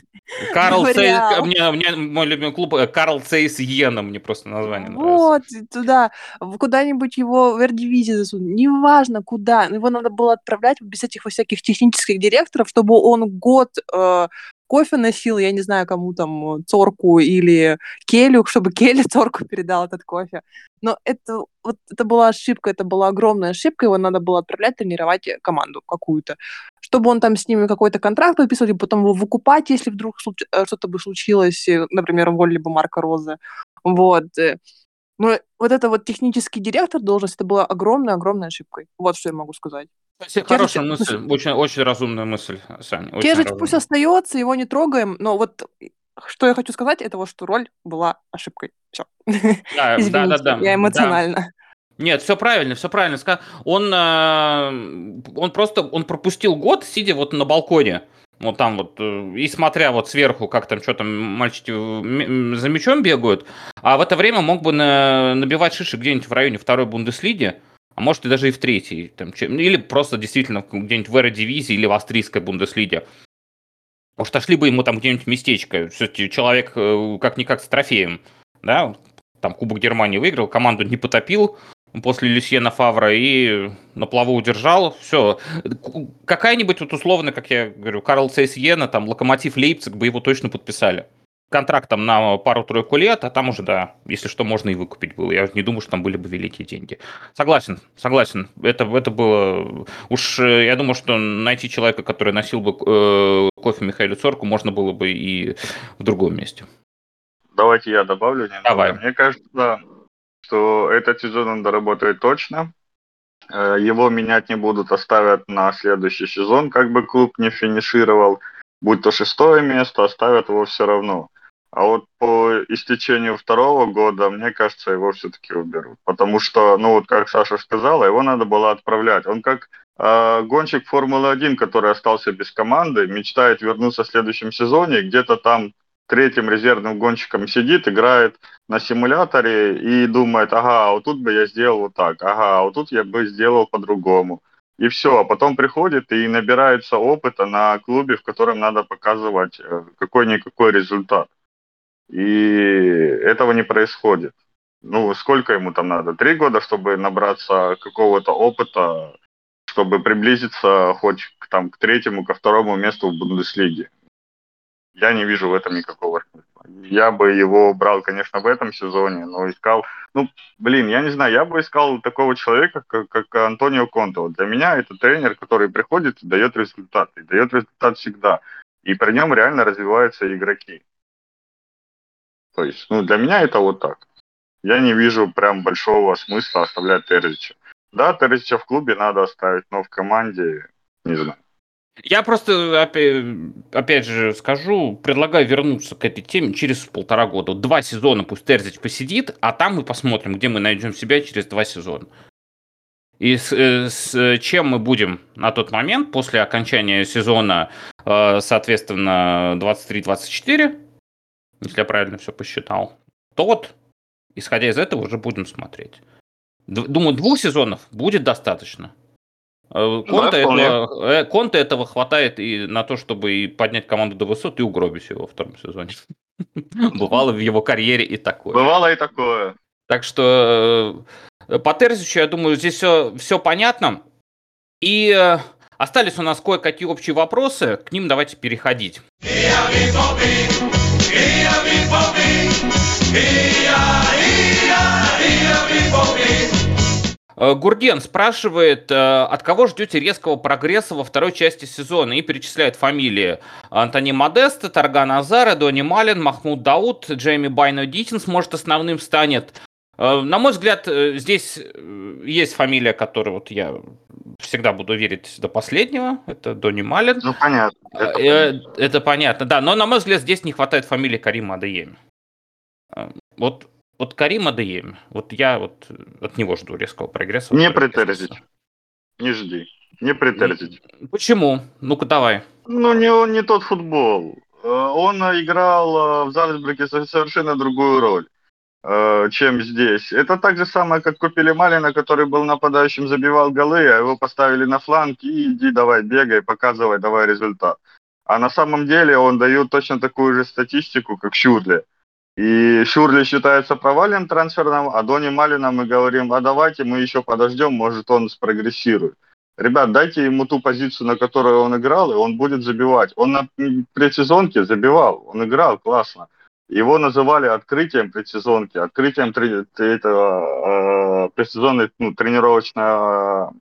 Карл Цейс, мне, мне мой любимый клуб э, Карл Цейс Йена, мне просто название вот, нравится. Вот, туда, куда-нибудь его в Эрдивизии засунуть, неважно куда, его надо было отправлять без этих всяких технических директоров, чтобы он год э, кофе носил, я не знаю, кому там, Цорку или Келю, чтобы Келли Цорку передал этот кофе. Но это, вот, это была ошибка, это была огромная ошибка, его надо было отправлять тренировать команду какую-то. Чтобы он там с ними какой-то контракт подписывал, и потом его выкупать, если вдруг э, что-то бы случилось, э, например, уволили бы Марка Розы. Вот. Э. Но вот это вот технический директор должность, это была огромная-огромная ошибкой. Вот что я могу сказать. Кстати, хорошая мысль, очень, очень разумная мысль, Саня. Кежич пусть остается, его не трогаем, но вот что я хочу сказать, это вот, что роль была ошибкой. Все. Да, Извините, да, да, да. Я эмоционально. Да. Нет, все правильно, все правильно. Он, э, он просто он пропустил год, сидя вот на балконе. Вот там вот, э, и смотря вот сверху, как там что там мальчики за мячом бегают, а в это время мог бы на, набивать шиши где-нибудь в районе второй Бундеслиги, а может и даже и в третьей, там, или просто действительно где-нибудь в эро-дивизии или в австрийской Бундеслиге. Может, ошли бы ему там где-нибудь местечко. Все-таки человек э, как-никак с трофеем, да, там Кубок Германии выиграл, команду не потопил, после Люсьена Фавра и на плаву удержал. Все. Какая-нибудь вот условно, как я говорю, Карл Цейс Йена, там, Локомотив Лейпциг бы его точно подписали. Контракт там на пару-тройку лет, а там уже, да, если что, можно и выкупить было. Я не думаю, что там были бы великие деньги. Согласен, согласен. Это, это было... Уж э, я думаю, что найти человека, который носил бы э, кофе Михаилу Цорку, можно было бы и в другом месте. Давайте я добавлю. Немного. Давай. Мне кажется, что этот сезон он доработает точно. Э, его менять не будут, оставят на следующий сезон, как бы клуб не финишировал. Будь то шестое место, оставят его все равно. А вот по истечению второго года, мне кажется, его все-таки уберут. Потому что, ну вот как Саша сказала, его надо было отправлять. Он как э, гонщик Формулы-1, который остался без команды, мечтает вернуться в следующем сезоне, где-то там третьим резервным гонщиком сидит, играет на симуляторе и думает, ага, вот тут бы я сделал вот так, ага, вот тут я бы сделал по-другому. И все, а потом приходит и набирается опыта на клубе, в котором надо показывать э, какой-никакой результат. И этого не происходит. Ну, сколько ему там надо? Три года, чтобы набраться какого-то опыта, чтобы приблизиться хоть к, там, к третьему, ко второму месту в Бундеслиге. Я не вижу в этом никакого смысла. Я бы его брал, конечно, в этом сезоне, но искал... Ну, блин, я не знаю, я бы искал такого человека, как, как Антонио Конте. Для меня это тренер, который приходит и дает результат. И дает результат всегда. И при нем реально развиваются игроки. То есть, ну, для меня это вот так. Я не вижу прям большого смысла оставлять Терзича. Да, Терзича в клубе надо оставить, но в команде не знаю. Я просто, опять, же, скажу, предлагаю вернуться к этой теме через полтора года. Два сезона пусть Терзич посидит, а там мы посмотрим, где мы найдем себя через два сезона. И с, э, с чем мы будем на тот момент, после окончания сезона, э, соответственно, 23-24, если я правильно все посчитал, то вот, исходя из этого, уже будем смотреть. Думаю, двух сезонов будет достаточно. Э, Конта, да, этого, э, Конта этого хватает и на то, чтобы и поднять команду до высот и угробить его во втором сезоне. Бывало в его карьере и такое. Бывало и такое. Так что э, по Терзичу, я думаю, здесь все, все понятно. И остались у нас кое-какие общие вопросы. К ним давайте переходить. Э, Гурген спрашивает, э, от кого ждете резкого прогресса во второй части сезона и перечисляет фамилии Антони Модеста, Тарган Азара, Дони Малин, Махмуд Дауд, Джейми Байно Дитинс, может, основным станет. Э, на мой взгляд, здесь есть фамилия, которой вот я всегда буду верить до последнего. Это Дони Малин. Ну, понятно. Это, понятно. это понятно, да. Но, на мой взгляд, здесь не хватает фамилии Карима Адееми. Вот вот Карим Адееми, вот я вот от него жду резкого прогресса. Не претензить. Не жди. Не претензить. Почему? Ну-ка давай. Ну, не, не тот футбол. Э, он играл э, в Зальцбурге совершенно другую роль, э, чем здесь. Это так же самое, как купили Малина, который был нападающим, забивал голы, а его поставили на фланг и иди давай, бегай, показывай, давай результат. А на самом деле он дает точно такую же статистику, как Шурли. И Шурли считается провален трансферным, а Дони Малина мы говорим, а давайте мы еще подождем, может он спрогрессирует. Ребят, дайте ему ту позицию, на которой он играл, и он будет забивать. Он на предсезонке забивал, он играл классно. Его называли открытием предсезонки, открытием этого э, предсезонной, ну, тренировочного,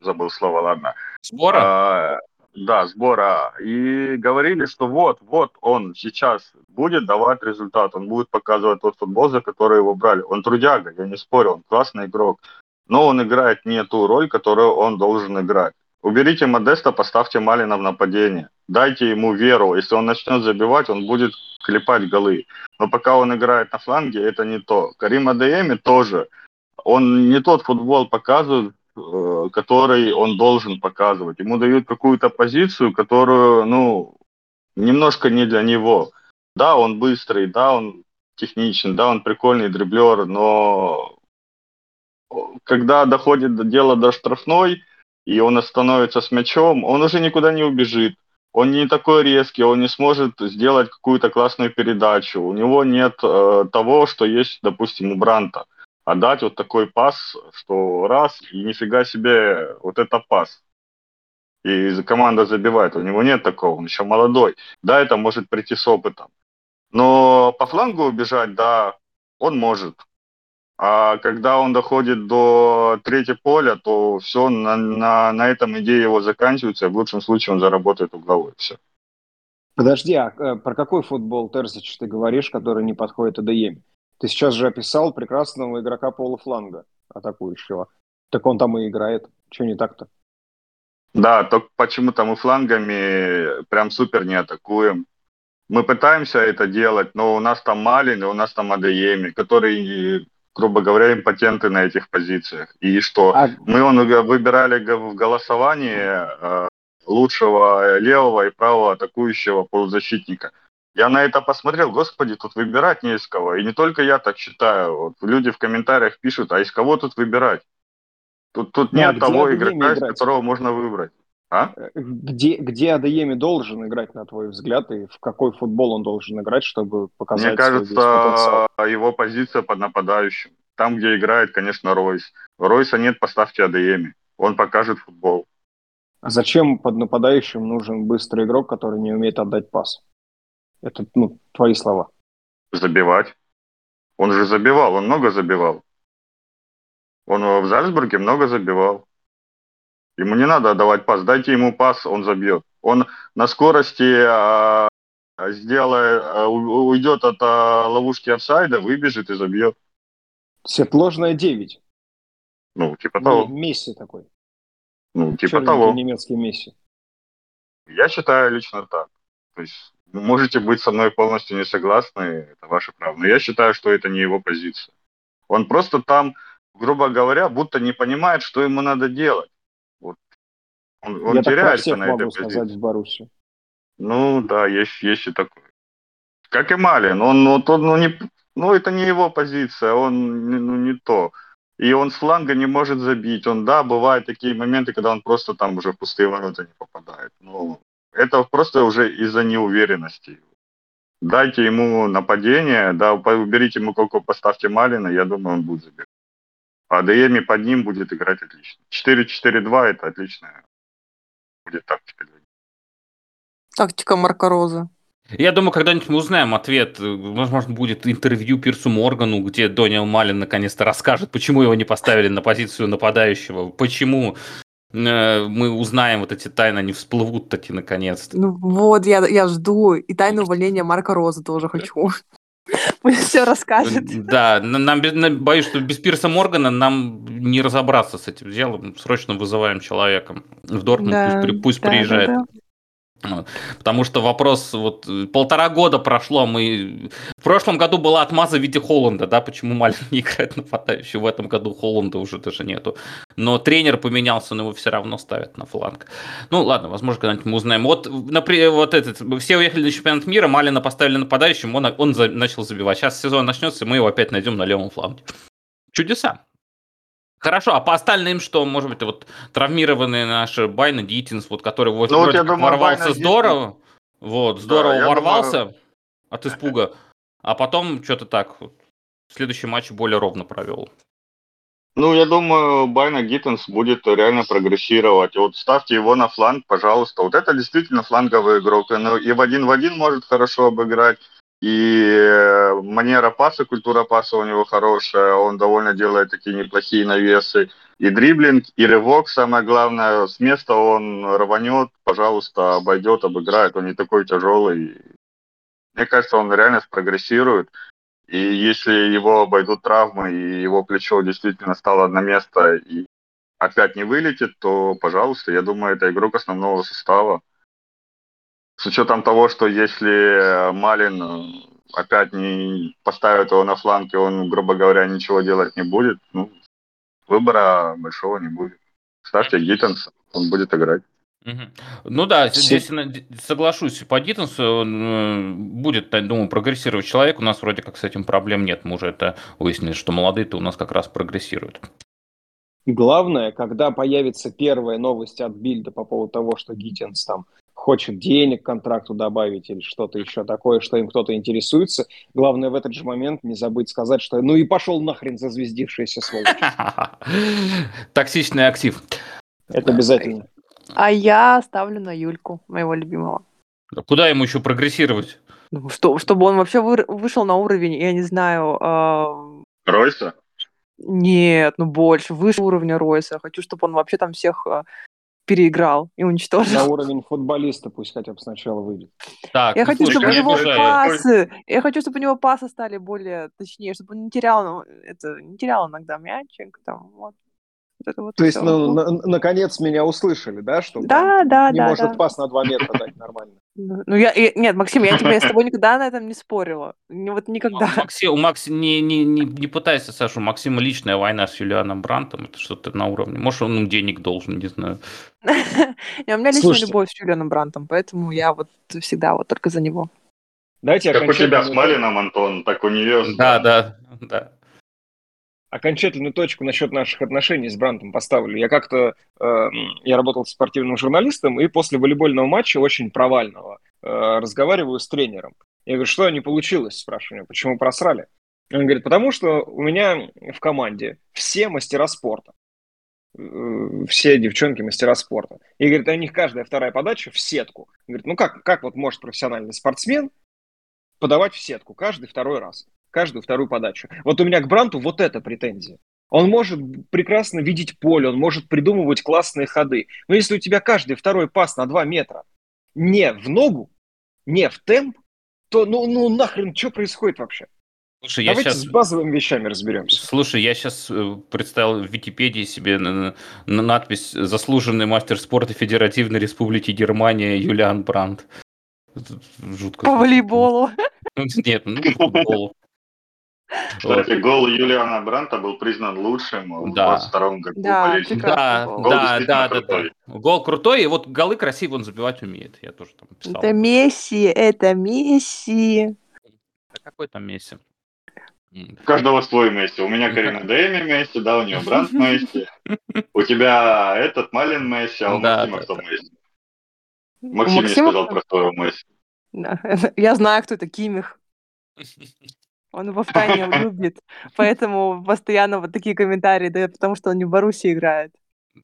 забыл слово, ладно. Сбора? Э, да, сбора. И говорили, что вот, вот он сейчас будет давать результат, он будет показывать тот футбол, за который его брали. Он трудяга, я не спорю, он классный игрок, но он играет не ту роль, которую он должен играть. Уберите Модеста, поставьте Малина в нападение. Дайте ему веру. Если он начнет забивать, он будет клепать голы. Но пока он играет на фланге, это не то. Карим Адееми тоже. Он не тот футбол показывает, который он должен показывать. Ему дают какую-то позицию, которую, ну, немножко не для него. Да, он быстрый, да, он техничен, да, он прикольный дриблер, но когда доходит до дела до штрафной, и он остановится с мячом, он уже никуда не убежит. Он не такой резкий, он не сможет сделать какую-то классную передачу. У него нет э, того, что есть, допустим, у Бранта. Отдать вот такой пас, что раз, и нифига себе, вот это пас. И команда забивает. У него нет такого, он еще молодой. Да, это может прийти с опытом. Но по флангу убежать, да, он может. А когда он доходит до третьего поля, то все, на, на, на этом идея его заканчивается, и в лучшем случае он заработает угловой. Все. Подожди, а э, про какой футбол Терзич ты говоришь, который не подходит АДЕМ? Ты сейчас же описал прекрасного игрока полуфланга атакующего. Так он там и играет. Что не так-то? Да, только почему-то мы флангами прям супер не атакуем. Мы пытаемся это делать, но у нас там Малин и у нас там Адееми, которые, грубо говоря, импотенты на этих позициях. И что? А... Мы он, выбирали в голосовании э, лучшего левого и правого атакующего полузащитника – я на это посмотрел, господи, тут выбирать не из кого. И не только я так считаю. Вот люди в комментариях пишут, а из кого тут выбирать? Тут, тут ну, нет того игрока, из которого можно выбрать. А? Э, где, где Адееми должен играть, на твой взгляд, и в какой футбол он должен играть, чтобы показать Мне кажется, его позиция под нападающим. Там, где играет, конечно, Ройс. Ройса нет, поставьте Адееми. Он покажет футбол. А зачем под нападающим нужен быстрый игрок, который не умеет отдать пас? Это, ну, твои слова. Забивать. Он же забивал, он много забивал. Он в Зальцбурге много забивал. Ему не надо отдавать пас. Дайте ему пас, он забьет. Он на скорости а, сделает, а, уйдет от а, ловушки офсайда, выбежит и забьет. Светложная 9. Ну, типа того. Месси такой. Ну, типа Черненький того. немецкий Месси. Я считаю лично так. То есть можете быть со мной полностью не согласны, это ваше право. Но я считаю, что это не его позиция. Он просто там, грубо говоря, будто не понимает, что ему надо делать. Вот. Он, он я теряется на этой позиции. в Баруси. Ну да, есть, есть и такое. Как и Малин, он, ну, он, ну, не, ну это не его позиция, он ну, не то. И он с фланга не может забить. Он, да, бывают такие моменты, когда он просто там уже в пустые ворота не попадает. Но это просто уже из-за неуверенности. Дайте ему нападение, да, уберите ему колко, поставьте Малина, я думаю, он будет забирать. А Дееми под ним будет играть отлично. 4-4-2 это отличная будет тактика. Тактика Марка Роза. Я думаю, когда-нибудь мы узнаем ответ. Возможно, будет интервью Пирсу Моргану, где Дониел Малин наконец-то расскажет, почему его не поставили на позицию нападающего, почему мы узнаем вот эти тайны, они всплывут таки наконец-то. Ну вот, я, я жду. И тайну увольнения Марка Роза тоже хочу. Пусть все расскажет. Да, нам, боюсь, что без Пирса Моргана нам не разобраться с этим делом. Срочно вызываем человека в Дортмунд, да, пусть, пусть да, приезжает. Да, да. Потому что вопрос, вот полтора года прошло, мы... В прошлом году была отмаза в виде Холланда, да, почему Малин не играет нападающий, в этом году Холланда уже даже нету. Но тренер поменялся, но его все равно ставят на фланг. Ну, ладно, возможно, когда-нибудь мы узнаем. Вот, например, вот этот, все уехали на чемпионат мира, Малина поставили нападающим, он, он за, начал забивать. Сейчас сезон начнется, и мы его опять найдем на левом фланге. Чудеса. Хорошо, а по остальным что? Может быть, вот травмированные наши Байна Дитинс, вот который вот ну, вроде думаю, ворвался Байна здорово, Дитинс... вот, здорово да, ворвался думаю... от испуга, а потом что-то так, следующий матч более ровно провел. Ну, я думаю, Байна Гиттенс будет реально прогрессировать. Вот ставьте его на фланг, пожалуйста. Вот это действительно фланговый игрок. Ну, и в один в один может хорошо обыграть. И э, манера паса, культура паса у него хорошая, он довольно делает такие неплохие навесы. И дриблинг, и рывок, самое главное, с места он рванет, пожалуйста, обойдет, обыграет, он не такой тяжелый. Мне кажется, он реально спрогрессирует. И если его обойдут травмы, и его плечо действительно стало на место и опять не вылетит, то, пожалуйста, я думаю, это игрок основного состава. С учетом того, что если Малин э, опять не поставит его на фланге, он, грубо говоря, ничего делать не будет, ну, выбора большого не будет. Ставьте Гиттенса, он будет играть. Ну да, здесь соглашусь, по Диттенсу он э, будет, я думаю, прогрессировать человек. У нас вроде как с этим проблем нет. Мы уже это выяснили, что молодые-то у нас как раз прогрессируют. Главное, когда появится первая новость от Бильда по поводу того, что Гиттенс там хочет денег к контракту добавить или что-то еще такое, что им кто-то интересуется. Главное в этот же момент не забыть сказать, что ну и пошел нахрен зазвездившийся сволочь. Токсичный актив. Это обязательно. А я ставлю на Юльку, моего любимого. А куда ему еще прогрессировать? Ну, что, чтобы он вообще вы, вышел на уровень, я не знаю... Э... Ройса? Нет, ну больше, выше уровня Ройса. Хочу, чтобы он вообще там всех э, переиграл и уничтожил. На уровень футболиста пусть хотя бы сначала выйдет. Так, я ну, хочу, слушай, чтобы у него обижаю. пасы, я хочу, чтобы у него пасы стали более точнее, чтобы он не терял, ну, это, не терял иногда мячик, там, вот. Вот вот То есть, ну, на, наконец меня услышали, да, что да, да, не да, может да. пас на два метра дать нормально. Ну, ну я, я, нет, Максим, я тебе с тобой никогда на этом не спорила. Не, вот никогда. Максим, у Макси не, не, не, не пытайся, Саша, у Максима личная война с Юлианом Брантом, это что-то на уровне. Может, он ему денег должен, не знаю. У меня личная любовь с Юлианом Брантом, поэтому я вот всегда вот только за него. Дайте как у тебя с Малином, Антон, так у нее... Да, да, да окончательную точку насчет наших отношений с Брантом поставлю. Я как-то, э, я работал спортивным журналистом, и после волейбольного матча, очень провального, э, разговариваю с тренером. Я говорю, что не получилось, спрашиваю почему просрали? Он говорит, потому что у меня в команде все мастера спорта. Э, все девчонки мастера спорта. И говорит, у них каждая вторая подача в сетку. Он говорит, ну как, как вот может профессиональный спортсмен подавать в сетку каждый второй раз? Каждую вторую подачу. Вот у меня к Бранту вот эта претензия. Он может прекрасно видеть поле, он может придумывать классные ходы. Но если у тебя каждый второй пас на 2 метра не в ногу, не в темп, то ну, ну нахрен, что происходит вообще? Слушай, Давайте я сейчас... с базовыми вещами разберемся. Слушай, я сейчас э, представил в Википедии себе на, на надпись «Заслуженный мастер спорта Федеративной Республики Германия Юлиан Брандт». Жутко. По волейболу. Нет, ну, по футболу. Кстати, гол Юлиана Бранта был признан лучшим в да. 22 году да, Да, гол да, да, да, да. Гол крутой, и вот голы красиво он забивать умеет. Я тоже там писал. Это Месси, это Месси. А какой там Месси? У каждого свой Месси. У меня Карина Дэми Месси, да, у нее Брант Месси. У тебя этот Малин Месси, а у Максима кто Месси? Максим мне сказал про своего Месси. Я знаю, кто это Кимих. Он в тайне любит, поэтому постоянно вот такие комментарии дает, потому что он не в Боруссии играет.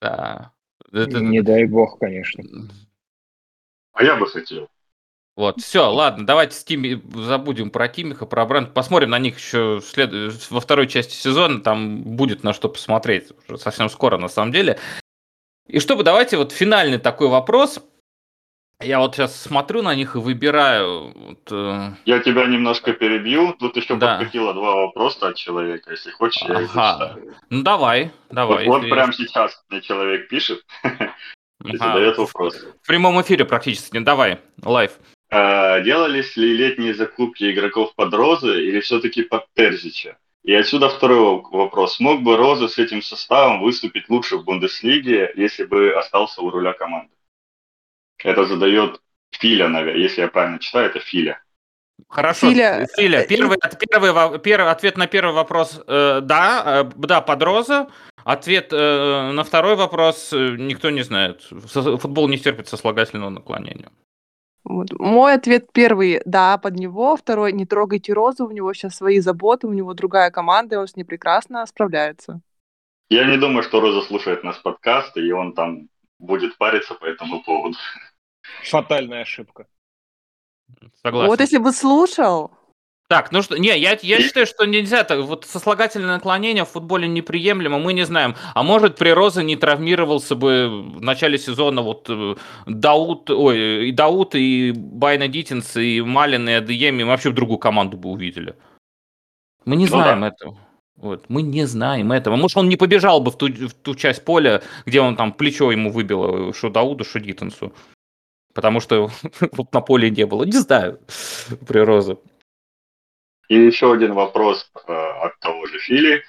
Да. Это... Не дай бог, конечно. А я бы хотел. Вот, все, ладно, давайте с Тими забудем про Тимиха, про бренд, посмотрим на них еще след... во второй части сезона, там будет на что посмотреть уже совсем скоро на самом деле. И чтобы давайте вот финальный такой вопрос, я вот сейчас смотрю на них и выбираю. Вот, э... Я тебя немножко перебью. Тут еще да. подкатило два вопроса от человека. Если хочешь, я их зачитаю. Ну давай, давай. Вот, вот прямо сейчас мне человек пишет и задает вопрос. В прямом эфире практически. Давай, live. А, делались ли летние закупки игроков под Розы или все-таки под Терзича? И отсюда второй вопрос. Мог бы Роза с этим составом выступить лучше в Бундеслиге, если бы остался у руля команды? Это задает Филя, наверное, если я правильно читаю, это Филя. Хорошо, Филя, Филя первый, первый, первый ответ на первый вопрос э, да, э, да, под роза. Ответ э, на второй вопрос э, никто не знает. Футбол не терпит сослагательного наклонения. Вот. Мой ответ первый, да, под него. Второй, не трогайте розу, у него сейчас свои заботы, у него другая команда, и он с ней прекрасно справляется. Я не думаю, что Роза слушает наш подкаст, и он там будет париться по этому поводу. Фатальная ошибка. Согласен. Вот если бы слушал. Так, ну что, не, я, я считаю, что нельзя так, вот сослагательное наклонение в футболе неприемлемо, мы не знаем. А может, при Розе не травмировался бы в начале сезона вот э, Дауд, ой, и Дауд, и Байна Дитинс, и Малин, и Адееми, мы вообще в другую команду бы увидели. Мы не ну, знаем да. этого. Вот. Мы не знаем этого. Может, он не побежал бы в ту, в ту часть поля, где он там плечо ему выбило, что Дауду, что Дитенсу. Потому что вот на поле не было. Не знаю, прирозы. И еще один вопрос э, от того же Фили.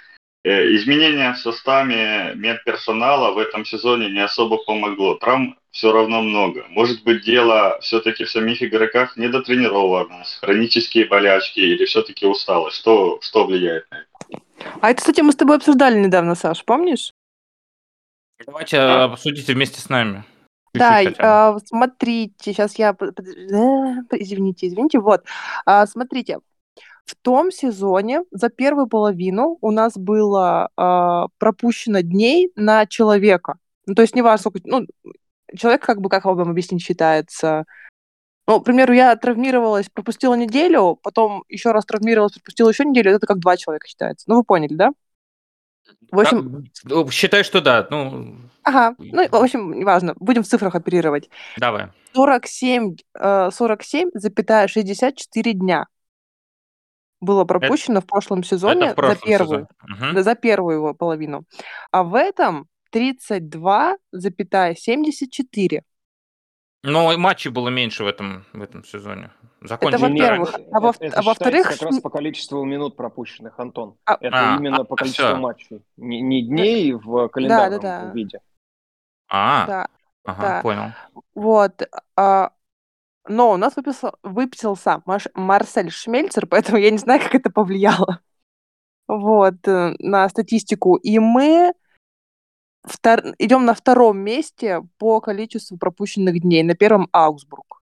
Э, изменение в составе медперсонала в этом сезоне не особо помогло. Травм все равно много. Может быть, дело все-таки в самих игроках недотренированность, хронические болячки или все-таки усталость? Что, что влияет на это? А это, кстати, мы с тобой обсуждали недавно, Саш, помнишь? Давайте а? обсудите вместе с нами. Да, э, смотрите, сейчас я... Извините, извините, вот. А, смотрите, в том сезоне за первую половину у нас было э, пропущено дней на человека. Ну, то есть неважно, сколько... Ну, человек, как бы, как вам объяснить, считается... Ну, к примеру, я травмировалась, пропустила неделю, потом еще раз травмировалась, пропустила еще неделю, это как два человека считается. Ну, вы поняли, да? В общем... Да, считай, что да. Ну... Ага. Ну, в общем, неважно. Будем в цифрах оперировать. Давай. 47, 47,64 дня было пропущено это, в прошлом сезоне в прошлом за первую, сезоне. Угу. за первую его половину. А в этом 32,74. Но матчей было меньше в этом, в этом сезоне. Закончили это во-первых. А, во- это а во-вторых... как раз по количеству минут пропущенных, Антон. А, это а, именно а, по количеству все. матчей. Не, не дней в календарном да, да, да. виде. А, да, ага, да. понял. Вот. А, но у нас выписал, выписался Маш, Марсель Шмельцер, поэтому я не знаю, как это повлияло вот, э, на статистику. И мы втор... идем на втором месте по количеству пропущенных дней, на первом Аугсбург.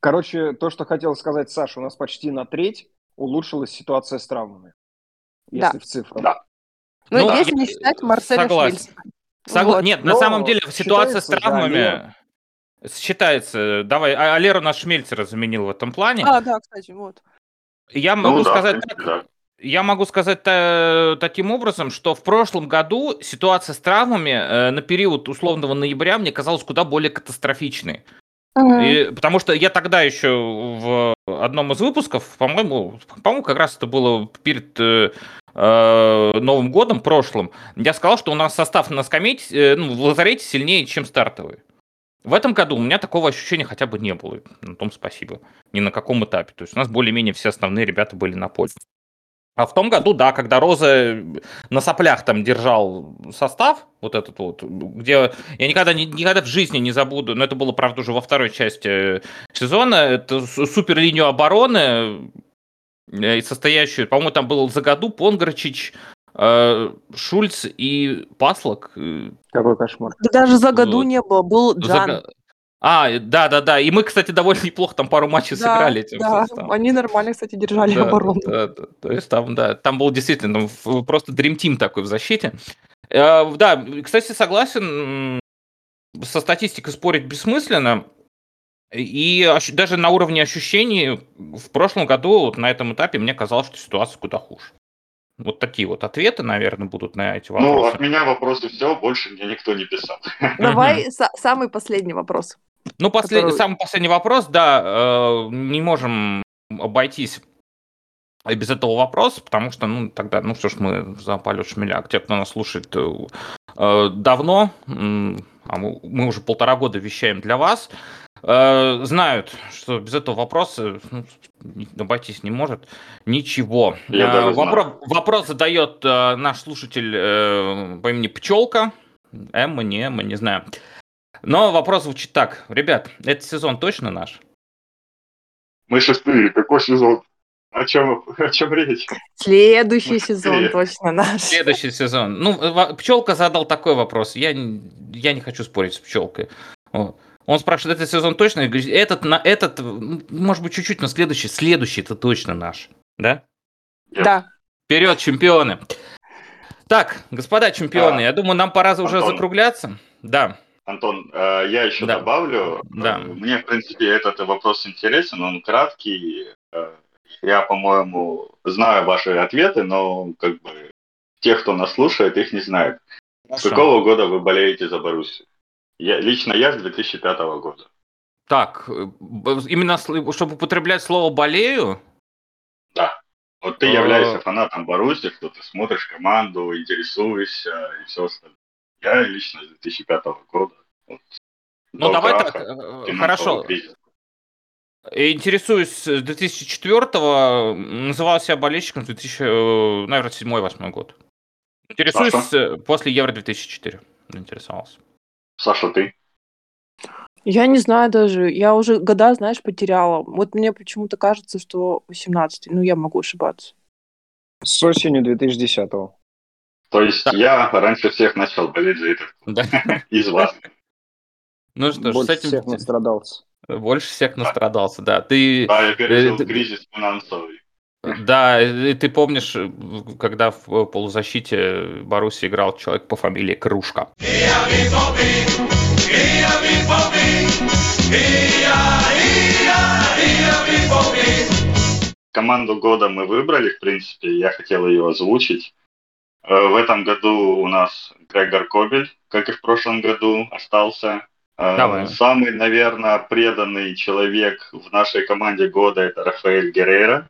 Короче, то, что хотел сказать Саша, у нас почти на треть улучшилась ситуация с травмами. Если да. в цифрах. Да. Ну, ну если да, не считать Марселя Согласен. Шмельцера. Согла... Вот. Нет, Но на самом деле ситуация с травмами... Считается. Давай, а, а наш Шмельцера заменил в этом плане. А, да, кстати, вот. Я ну могу ну, сказать да, так, да. Я могу сказать та, таким образом, что в прошлом году ситуация с травмами э, на период условного ноября мне казалась куда более катастрофичной. И, потому что я тогда еще в одном из выпусков, по-моему, по-моему, как раз это было перед э, э, Новым годом прошлым, я сказал, что у нас состав на скамейке, э, ну, в лазарете сильнее, чем стартовый. В этом году у меня такого ощущения хотя бы не было. На том спасибо. Ни на каком этапе. То есть у нас более-менее все основные ребята были на поле. А в том году, да, когда Роза на соплях там держал состав, вот этот вот, где я никогда, никогда в жизни не забуду, но это было, правда, уже во второй части сезона, это супер линию обороны, э, состоящую, по-моему, там был за году Понграчич, э, Шульц и Паслок. Э, Какой кошмар. Да даже за году вот. не было, был Джан. За... А, да, да, да. И мы, кстати, довольно неплохо там пару матчей да, сыграли этим да. составом. Они нормально, кстати, держали да, оборону. Да, да, то есть там, да, там был действительно там, просто Dream Team такой в защите. Э, да, кстати, согласен, со статистикой спорить бессмысленно. И даже на уровне ощущений в прошлом году, вот на этом этапе, мне казалось, что ситуация куда хуже. Вот такие вот ответы, наверное, будут на эти вопросы. Ну, от меня вопросы все, больше мне никто не писал. Давай самый последний вопрос. Ну, послед... который... самый последний вопрос, да, э, не можем обойтись без этого вопроса, потому что, ну, тогда, ну, что ж мы за полет шмеляк. Те, кто нас слушает э, э давно, э, а мы, мы уже полтора года вещаем для вас, э, знают, что без этого вопроса ну, обойтись не может ничего. Я э, вопрос, вопрос задает э, наш слушатель э, по имени Пчелка. Эмма, не Эмма, не знаю. Но вопрос звучит так. Ребят, этот сезон точно наш? Мы шестые. Какой сезон? О чем, о чем речь? Следующий сезон точно наш. Следующий сезон. Ну, пчелка задал такой вопрос. Я, я не хочу спорить с пчелкой. Он спрашивает, этот сезон точно? Я говорю, этот, на этот, может быть, чуть-чуть, но следующий, следующий это точно наш. Да? Да. Вперед, чемпионы. Так, господа чемпионы, а, я думаю, нам пора Антон, уже закругляться. Да. Антон, э, я еще да. добавлю. Да. Мне, в принципе, этот вопрос интересен, он краткий. Э, я, по-моему, знаю ваши ответы, но как бы те, кто нас слушает, их не знают. Хорошо. С какого года вы болеете за Боруссию? Я, лично я с 2005 года. Так, э, именно чтобы употреблять слово «болею»? Да. Вот ты являешься фанатом Боруссии, что ты смотришь команду, интересуешься и все остальное. Я лично с 2005 года. Вот, ну, давай так, э, хорошо. Кризиса. Интересуюсь с 2004-го, называл себя болельщиком с 2000, э, наверное, 7-8 год. Интересуюсь Саша? после Евро-2004. Интересовался. Саша, ты? Я не знаю даже. Я уже года, знаешь, потеряла. Вот мне почему-то кажется, что 18 Ну, я могу ошибаться. С осенью 2010-го. То есть да. я раньше всех начал болеть за это. Из вас. Ну что ж, Больше с этим... всех настрадался. Больше всех настрадался, да. Ты... Да, я пережил ты... кризис финансовый. Да, и ты помнишь, когда в полузащите Баруси играл человек по фамилии Кружка. Команду года мы выбрали, в принципе, я хотел ее озвучить. Э, в этом году у нас Грегор Кобель, как и в прошлом году, остался. Э, Давай. Самый, наверное, преданный человек в нашей команде года это Рафаэль Геррера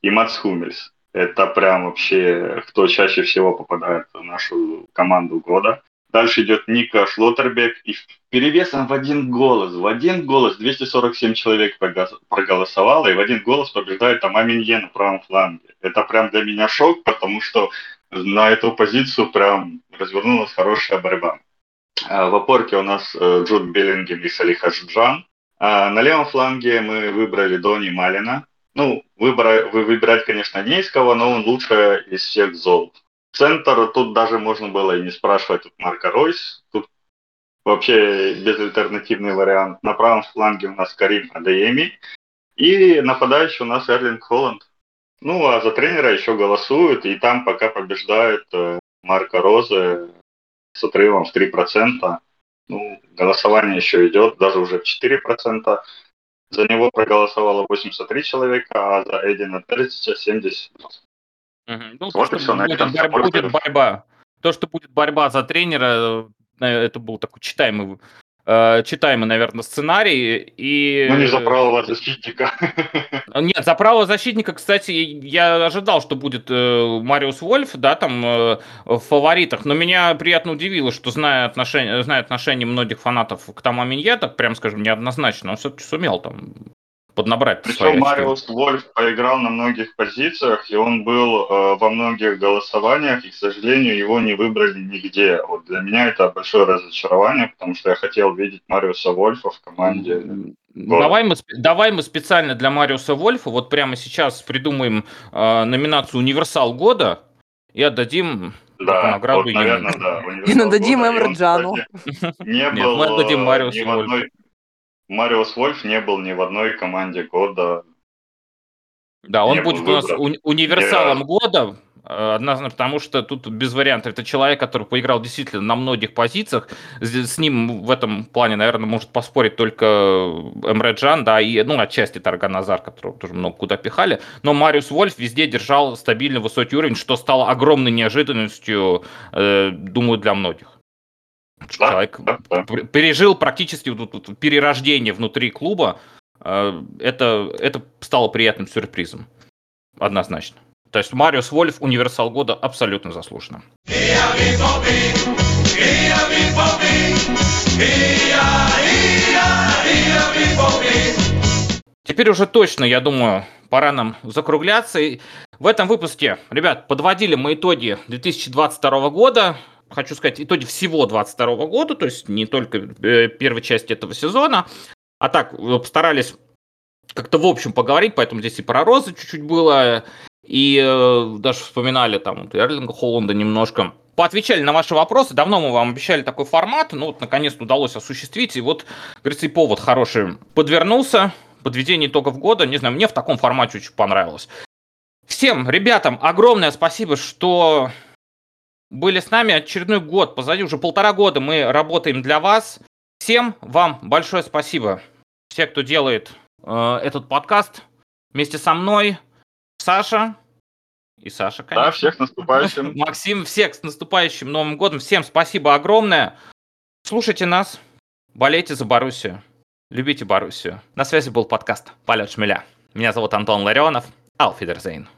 и Мац Хумельс. Это прям вообще кто чаще всего попадает в нашу команду года. Дальше идет Ника Шлоттербек. И перевесом в один голос, в один голос 247 человек проголосовало, и в один голос побеждает Тома Минье на правом фланге. Это прям для меня шок, потому что на эту позицию прям развернулась хорошая борьба. А, в опорке у нас э, Джуд Беллингем и Салих Аджан. А на левом фланге мы выбрали Дони Малина. Ну, выбора, вы выбирать, конечно, не из кого, но он лучший из всех зол. Центр, тут даже можно было и не спрашивать, тут Марка Ройс, тут вообще безальтернативный вариант. На правом фланге у нас Карим Адееми, и нападающий у нас Эрлинг Холланд. Ну, а за тренера еще голосуют, и там пока побеждает э, Марка Розы с отрывом в 3%. Ну, голосование еще идет, даже уже в 4%. За него проголосовало 83 человека, а за Эдина Терзича 70. Угу. Ну, вот то, что будет, борьба, будет борьба. То, что будет борьба за тренера, э, это был такой читаемый э, читаемый, наверное, сценарий. И... Ну, не за правого защитника. Нет, за правого защитника, кстати, я ожидал, что будет э, Мариус Вольф, да, там э, в фаворитах, но меня приятно удивило, что зная отношение, зная отношение многих фанатов к Тома Минье, так прям скажем, неоднозначно, он все-таки сумел там поднабрать. Причем Мариус Вольф поиграл на многих позициях, и он был э, во многих голосованиях, и, к сожалению, его не выбрали нигде. Вот для меня это большое разочарование, потому что я хотел видеть Мариуса Вольфа в команде. Давай мы, давай мы специально для Мариуса Вольфа вот прямо сейчас придумаем э, номинацию «Универсал года» и отдадим да, награду вот, наверное, да. И нададим Эмерджану. Не был мы отдадим Мариусу Вольфу. Мариус Вольф не был ни в одной команде года. Да, он будет у нас уни- универсалом года, э, однозначно, потому что тут без вариантов. Это человек, который поиграл действительно на многих позициях. С ним в этом плане, наверное, может поспорить только Эмре Джан, да, и, ну, отчасти Тарган Назар, которого тоже много куда пихали. Но Мариус Вольф везде держал стабильный высокий уровень, что стало огромной неожиданностью, э, думаю, для многих. Человек пережил практически перерождение внутри клуба. Э, это, это стало приятным сюрпризом. Однозначно. То есть Мариус Вольф универсал года абсолютно заслуженно. Теперь уже точно, я думаю, пора нам закругляться. в этом выпуске, ребят, подводили мы итоги 2022 года хочу сказать, итоги всего 22 года, то есть не только э, первой части этого сезона, а так э, постарались как-то в общем поговорить, поэтому здесь и про Розы чуть-чуть было, и э, даже вспоминали там вот, Эрлинга Холланда немножко. Поотвечали на ваши вопросы. Давно мы вам обещали такой формат, ну вот наконец-то удалось осуществить, и вот, говорится, и повод хороший подвернулся. Подведение итогов года, не знаю, мне в таком формате очень понравилось. Всем ребятам огромное спасибо, что были с нами очередной год. Позади уже полтора года мы работаем для вас. Всем вам большое спасибо. Все, кто делает э, этот подкаст вместе со мной. Саша. И Саша, конечно. Да, всех с наступающим. Максим, всех с наступающим Новым годом. Всем спасибо огромное. Слушайте нас. Болейте за Боруссию. Любите Боруссию. На связи был подкаст «Полет шмеля». Меня зовут Антон Ларионов. Алфидерзейн.